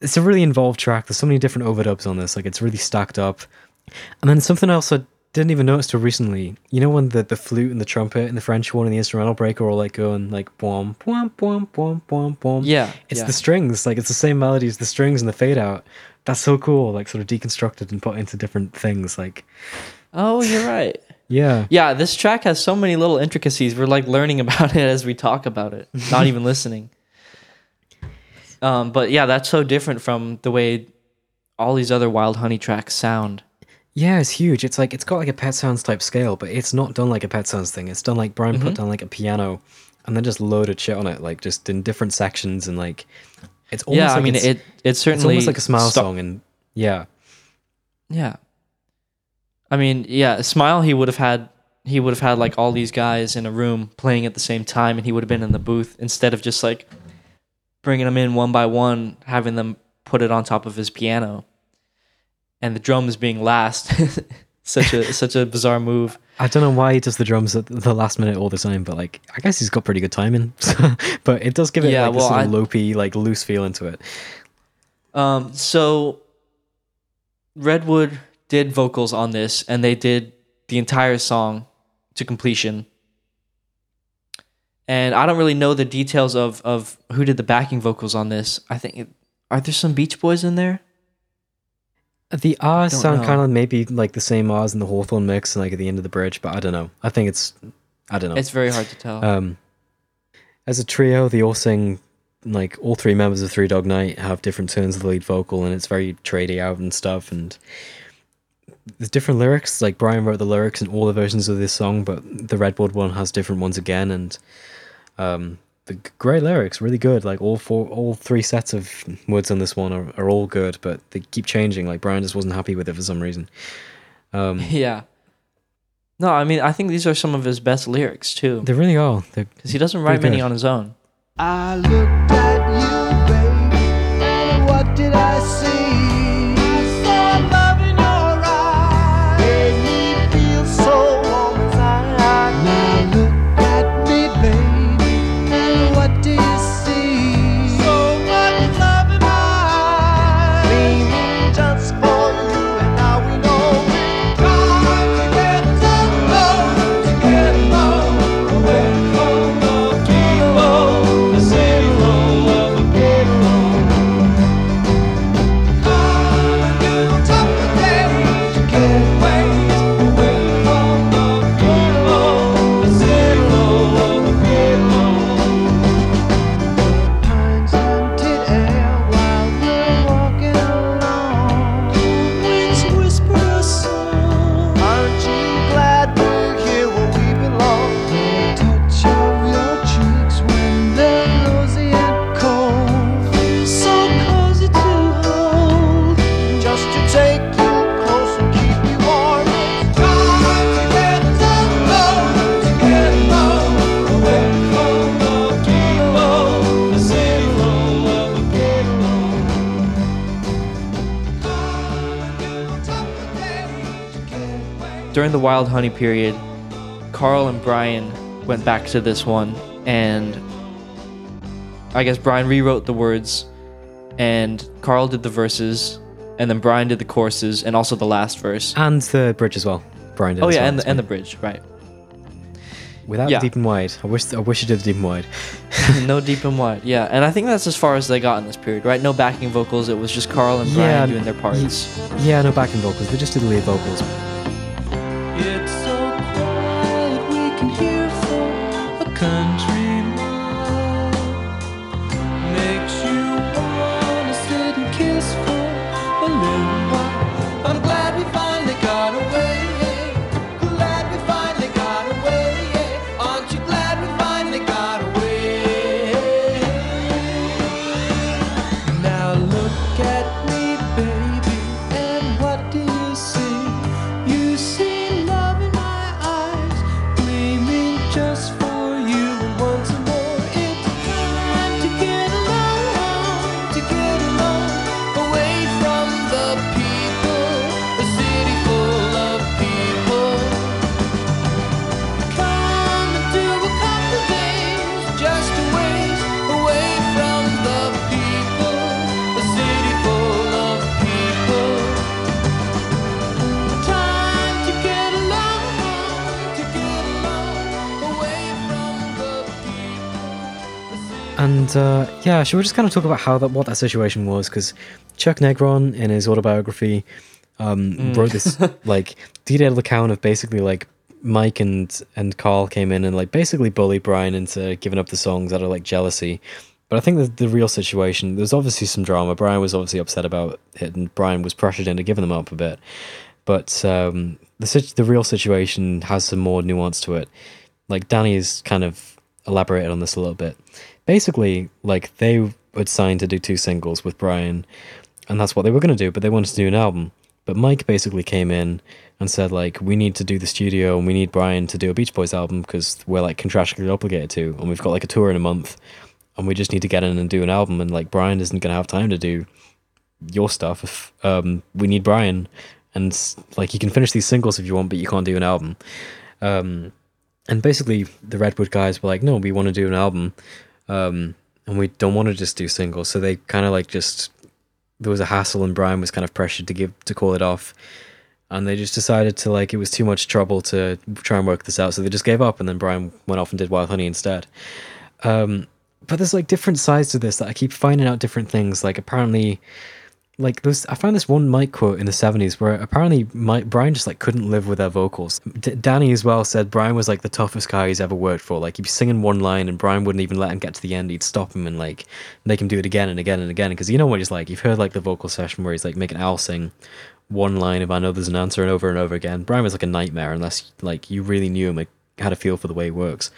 it's a really involved track. There's so many different overdubs on this, like it's really stacked up. And then something else I didn't even notice till recently. You know when the, the flute and the trumpet and the French one and the instrumental break are all like going like boom, boom, boom, boom, boom, boom. Yeah, It's yeah. the strings, like it's the same melody as the strings and the fade out. That's so cool, like sort of deconstructed and put into different things. Like Oh, you're right. yeah. Yeah, this track has so many little intricacies. We're like learning about it as we talk about it, not even listening. Um, but yeah, that's so different from the way all these other Wild Honey tracks sound. Yeah, it's huge. It's like it's got like a Pet Sounds type scale, but it's not done like a Pet Sounds thing. It's done like Brian Mhm. put down like a piano and then just loaded shit on it, like just in different sections and like it's almost Yeah, I like mean, it's, it- it it's certainly almost like a smile sta- song and yeah. Yeah. I mean, yeah, Smile he would have had he would have had like all these guys in a room playing at the same time and he would have been in the booth instead of just like bringing them in one by one, having them put it on top of his piano. And the drums being last. such a such a bizarre move. I don't know why he does the drums at the last minute all the time, but like I guess he's got pretty good timing. but it does give it Yeah, like well, this sort of lopey, like loose feel into it. Um, so Redwood did vocals on this, and they did the entire song to completion. And I don't really know the details of of who did the backing vocals on this. I think it, are there some Beach Boys in there? The R's Don't sound know. kind of maybe like the same R's in the Hawthorne mix, and like at the end of the bridge, but I don't know. I think it's, I don't know. It's very hard to tell. Um, as a trio, they all sing like all three members of Three Dog Night have different turns of the lead vocal, and it's very tradey out and stuff. And there's different lyrics. Like Brian wrote the lyrics in all the versions of this song, but the Redwood one has different ones again. And um, the great lyrics, really good. Like all four, all three sets of words on this one are, are all good, but they keep changing. Like Brian just wasn't happy with it for some reason. Um, yeah. No, I mean I think these are some of his best lyrics too. They really are. Because he doesn't write pretty many good. on his own. I looked at you, baby, what did I see? Wild Honey period, Carl and Brian went back to this one, and I guess Brian rewrote the words, and Carl did the verses, and then Brian did the choruses, and also the last verse. and the bridge as well. Brian did. Oh yeah, well, and the, and the bridge, right? without yeah. deep and wide. I wish I wish you did deep and wide. no deep and wide, yeah. And I think that's as far as they got in this period, right? No backing vocals. It was just Carl and Brian Yeah, doing their parts. Yeah, no backing vocals. They just did the lead vocals. Uh, should we just kind of talk about how that what that situation was? Because Chuck Negron in his autobiography um, Mm. wrote this like detailed account of basically like Mike and and Carl came in and like basically bullied Brian into giving up the songs out of like jealousy. But I think that the real situation there's obviously some drama. Brian was obviously upset about it, and Brian was pressured into giving them up a bit. But um, the the real situation has some more nuance to it. Like Danny has kind of elaborated on this a little bit. Basically, like they had signed to do two singles with Brian, and that's what they were going to do. But they wanted to do an album. But Mike basically came in and said like, we need to do the studio and we need Brian to do a Beach Boys album because we're like contractually obligated to, and we've got like a tour in a month, and we just need to get in and do an album. And like Brian isn't going to have time to do your stuff. If um, we need Brian, and like you can finish these singles if you want, but you can't do an album. Um, and basically, the Redwood guys were like, no, we want to do an album, um, and we don't want to just do singles. So they kind of like just there was a hassle, and Brian was kind of pressured to give to call it off. And they just decided to like it was too much trouble to try and work this out, so they just gave up. And then Brian went off and did Wild Honey instead. Um, but there's like different sides to this that I keep finding out different things. Like apparently, like there's I found this one Mike quote in the '70s where apparently Mike Brian just like couldn't live with their vocals. D- Danny as well said Brian was like the toughest guy he's ever worked for. Like he'd be singing one line and Brian wouldn't even let him get to the end. He'd stop him and like make him do it again and again and again. Because you know what he's like. You've heard like the vocal session where he's like making Al sing one line of I know there's an answer and over and over again. Brian was like a nightmare unless like you really knew him, like had a feel for the way he works.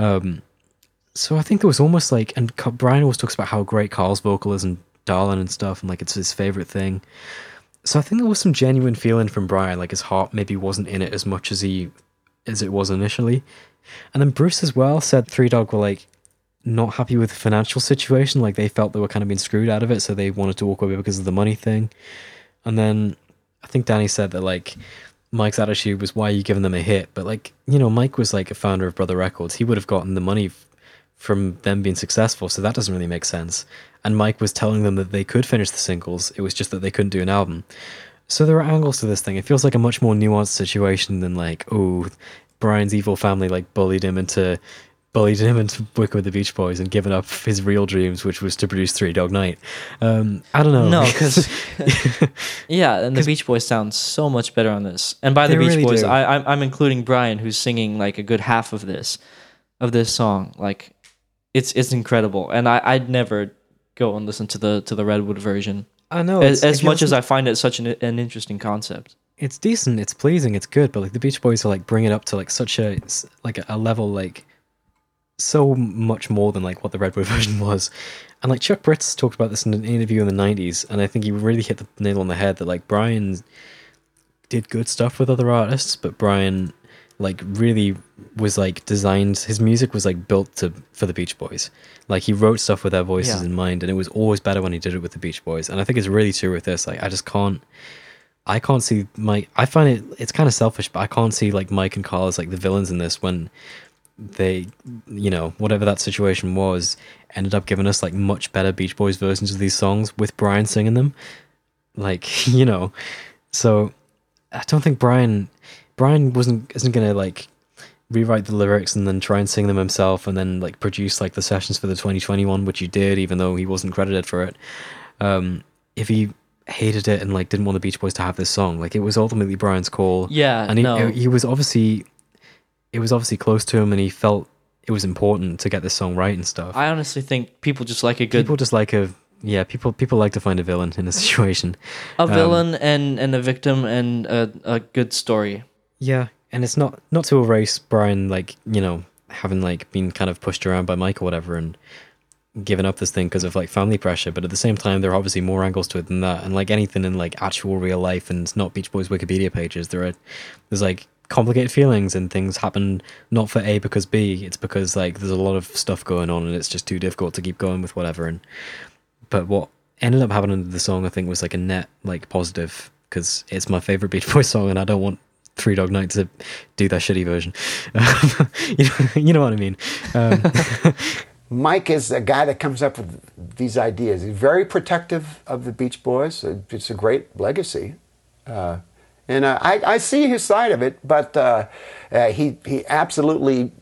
Um, so I think it was almost like, and Brian always talks about how great Carl's vocal is and Darlin and stuff, and like it's his favorite thing. So I think there was some genuine feeling from Brian, like his heart maybe wasn't in it as much as he as it was initially. And then Bruce as well said Three Dog were like not happy with the financial situation, like they felt they were kind of being screwed out of it, so they wanted to walk away because of the money thing. And then I think Danny said that like Mike's attitude was why are you giving them a hit? But like, you know, Mike was like a founder of Brother Records. He would have gotten the money from them being successful, so that doesn't really make sense. And Mike was telling them that they could finish the singles. It was just that they couldn't do an album. So there are angles to this thing. It feels like a much more nuanced situation than like, oh, Brian's evil family like bullied him into bullied him into working with the Beach Boys and giving up his real dreams, which was to produce Three Dog Night. Um, I don't know. No, because yeah, and the Beach Boys sound so much better on this. And by the Beach really Boys, do. I, I'm I'm including Brian, who's singing like a good half of this, of this song. Like, it's it's incredible, and I I'd never go and listen to the to the Redwood version. I know, as, as much as I find it such an an interesting concept. it's decent, it's pleasing, it's good, but like the Beach Boys are like bring it up to like such a like a, a level like so much more than like what the Redwood version was. And like Chuck Britz talked about this in an interview in the '90s, and I think he really hit the nail on the head that like Brian did good stuff with other artists, but Brian like really was like designed his music was like built to for the Beach Boys. Like he wrote stuff with their voices Yeah. in mind, and it was always better when he did it with the Beach Boys. And I think it's really true with this. Like I just can't. I can't see Mike. I find it it's kind of selfish, but I can't see like Mike and Carl as like the villains in this when they, you know, whatever that situation was, ended up giving us like much better Beach Boys versions of these songs with Brian singing them. Like you know, so I don't think Brian Brian wasn't isn't gonna like rewrite the lyrics and then try and sing them himself and then like produce like the sessions for the 2021 which he did even though he wasn't credited for it um if he hated it and like didn't want the beach boys to have this song like it was ultimately brian's call Yeah, and he, no. he was obviously it was obviously close to him and he felt it was important to get this song right and stuff I honestly think people just like a good people just like a yeah people people like to find a villain in a situation a Um, villain and and a victim and a, a good story. Yeah, and it's not not to erase Brian like you know having like been kind of pushed around by Mike or whatever and given up this thing because of like family pressure, but at the same time there are obviously more angles to it than that. And like anything in like actual real life and it's not Beach Boys Wikipedia pages, there are there's like complicated feelings and things happen not for A because B. It's because like there's a lot of stuff going on and it's just too difficult to keep going with whatever. And but what ended up happening to the song, I think, was like a net like positive because it's my favorite Beach Boys song, and I don't want Three Dog Night to do their shitty version. you, know, you know what I mean? Um, Mike is a guy that comes up with these ideas. He's very protective of the Beach Boys. It's a great legacy. Uh, and uh, I, I see his side of it, but uh, uh, he, he absolutely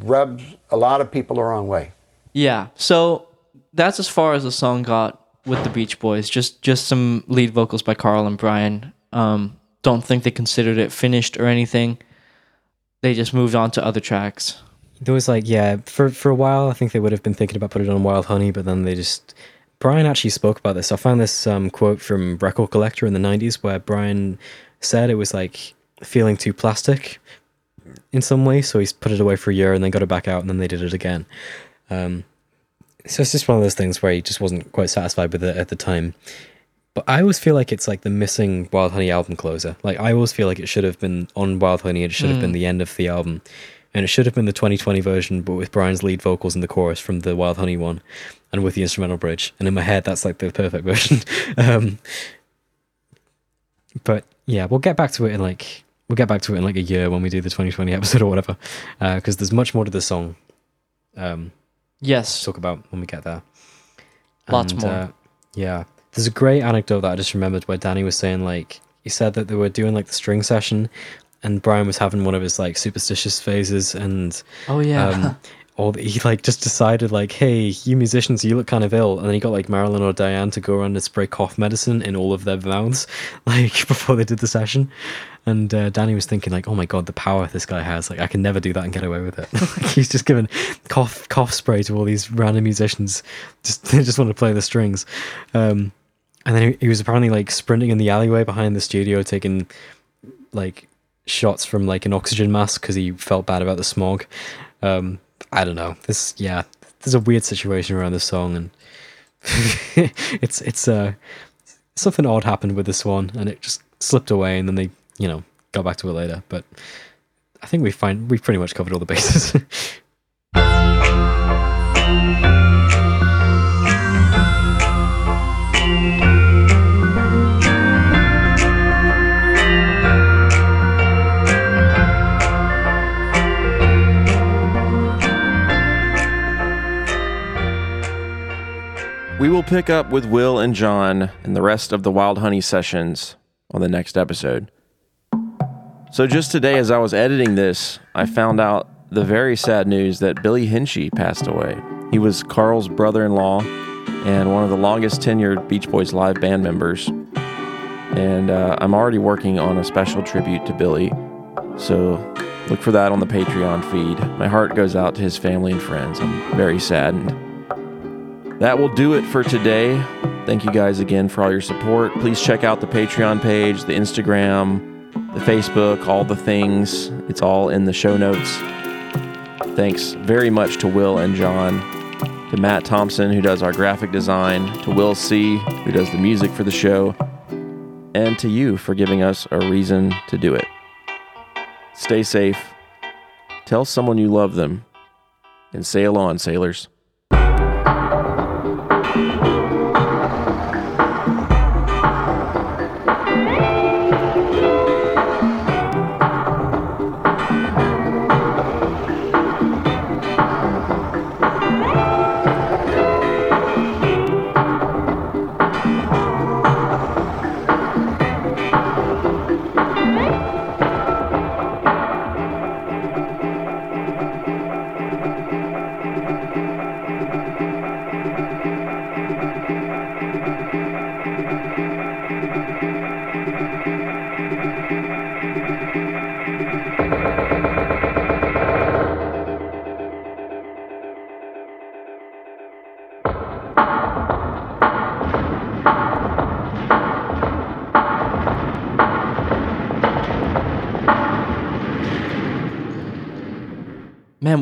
rubs a lot of people the wrong way. Yeah. So that's as far as the song got with the Beach Boys. Just just some lead vocals by Carl and Brian. Um, don't think they considered it finished or anything. They just moved on to other tracks. There was like, yeah, for for a while, I think they would have been thinking about putting it on Wild Honey, but then they just. Brian actually spoke about this. I found this um, quote from Record Collector in the '90s where Brian said it was like feeling too plastic in some way, so he's put it away for a year and then got it back out, and then they did it again. Um, so it's just one of those things where he just wasn't quite satisfied with it at the time. But I always feel like it's like the missing Wild Honey album closer. Like I always feel like it should have been on Wild Honey. It should have been Mm. the end of the album, and it should have been the 20/20 version, but with Brian's lead vocals in the chorus from the Wild Honey one, and with the instrumental bridge. And in my head, that's like the perfect version. um, but yeah, we'll get back to it in like we'll get back to it in like a year when we do the 20/20 episode or whatever, because there's much more to the song. Um, yes, to talk about when we get there. Lots And, more. uh, yeah, there's a great anecdote that I just remembered where Danny was saying like he said that they were doing like the string session, and Brian was having one of his like superstitious phases, and Oh, yeah. um, all he like just decided like, hey, you musicians, you look kind of ill, and then he got like Marilyn or Diane to go around and spray cough medicine in all of their mouths, like before they did the session. And uh, Danny was thinking like, oh my god, the power this guy has! Like, I can never do that and get away with it. like, he's just giving cough cough spray to all these random musicians. Just they just want to play the strings. Um, and then he, he was apparently like sprinting in the alleyway behind the studio, taking like shots from like an oxygen mask because he felt bad about the smog. Um, I don't know. This yeah, there's a weird situation around this song, and it's it's uh something odd happened with this one, and it just slipped away, and then they you know got back to it later. But I think we find we've pretty much covered all the bases. We will pick up with Will and John and the rest of the Wild Honey sessions on the next episode. So, just today, as I was editing this, I found out the very sad news that Billy Hinsche passed away. He was Carl's brother in law and one of the longest tenured Beach Boys live band members. And uh, I'm already working on a special tribute to Billy. So, look for that on the Patreon feed. My heart goes out to his family and friends. I'm very saddened. That will do it for today. Thank you guys again for all your support. Please check out the Patreon page, the Instagram, the Facebook, all the things. It's all in the show notes. Thanks very much to Will and John, to Matt Thompson, who does our graphic design, to Will C., who does the music for the show, and to you for giving us a reason to do it. Stay safe, tell someone you love them, and sail on, sailors.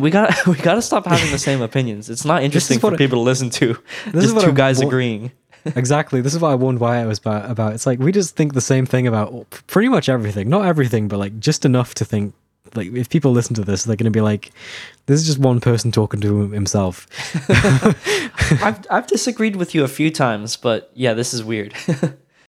Man, we got we got to stop having the same opinions. It's not interesting for people to listen to. This is Just what two I guys wa- agreeing. exactly. This is what I warned Wyatt was about, about. It's like we just think the same thing about pretty much everything. Not everything, but like just enough to think. Like if people listen to this, they're going to be like, "This is just one person talking to himself." I've I've disagreed with you a few times, but yeah, this is weird.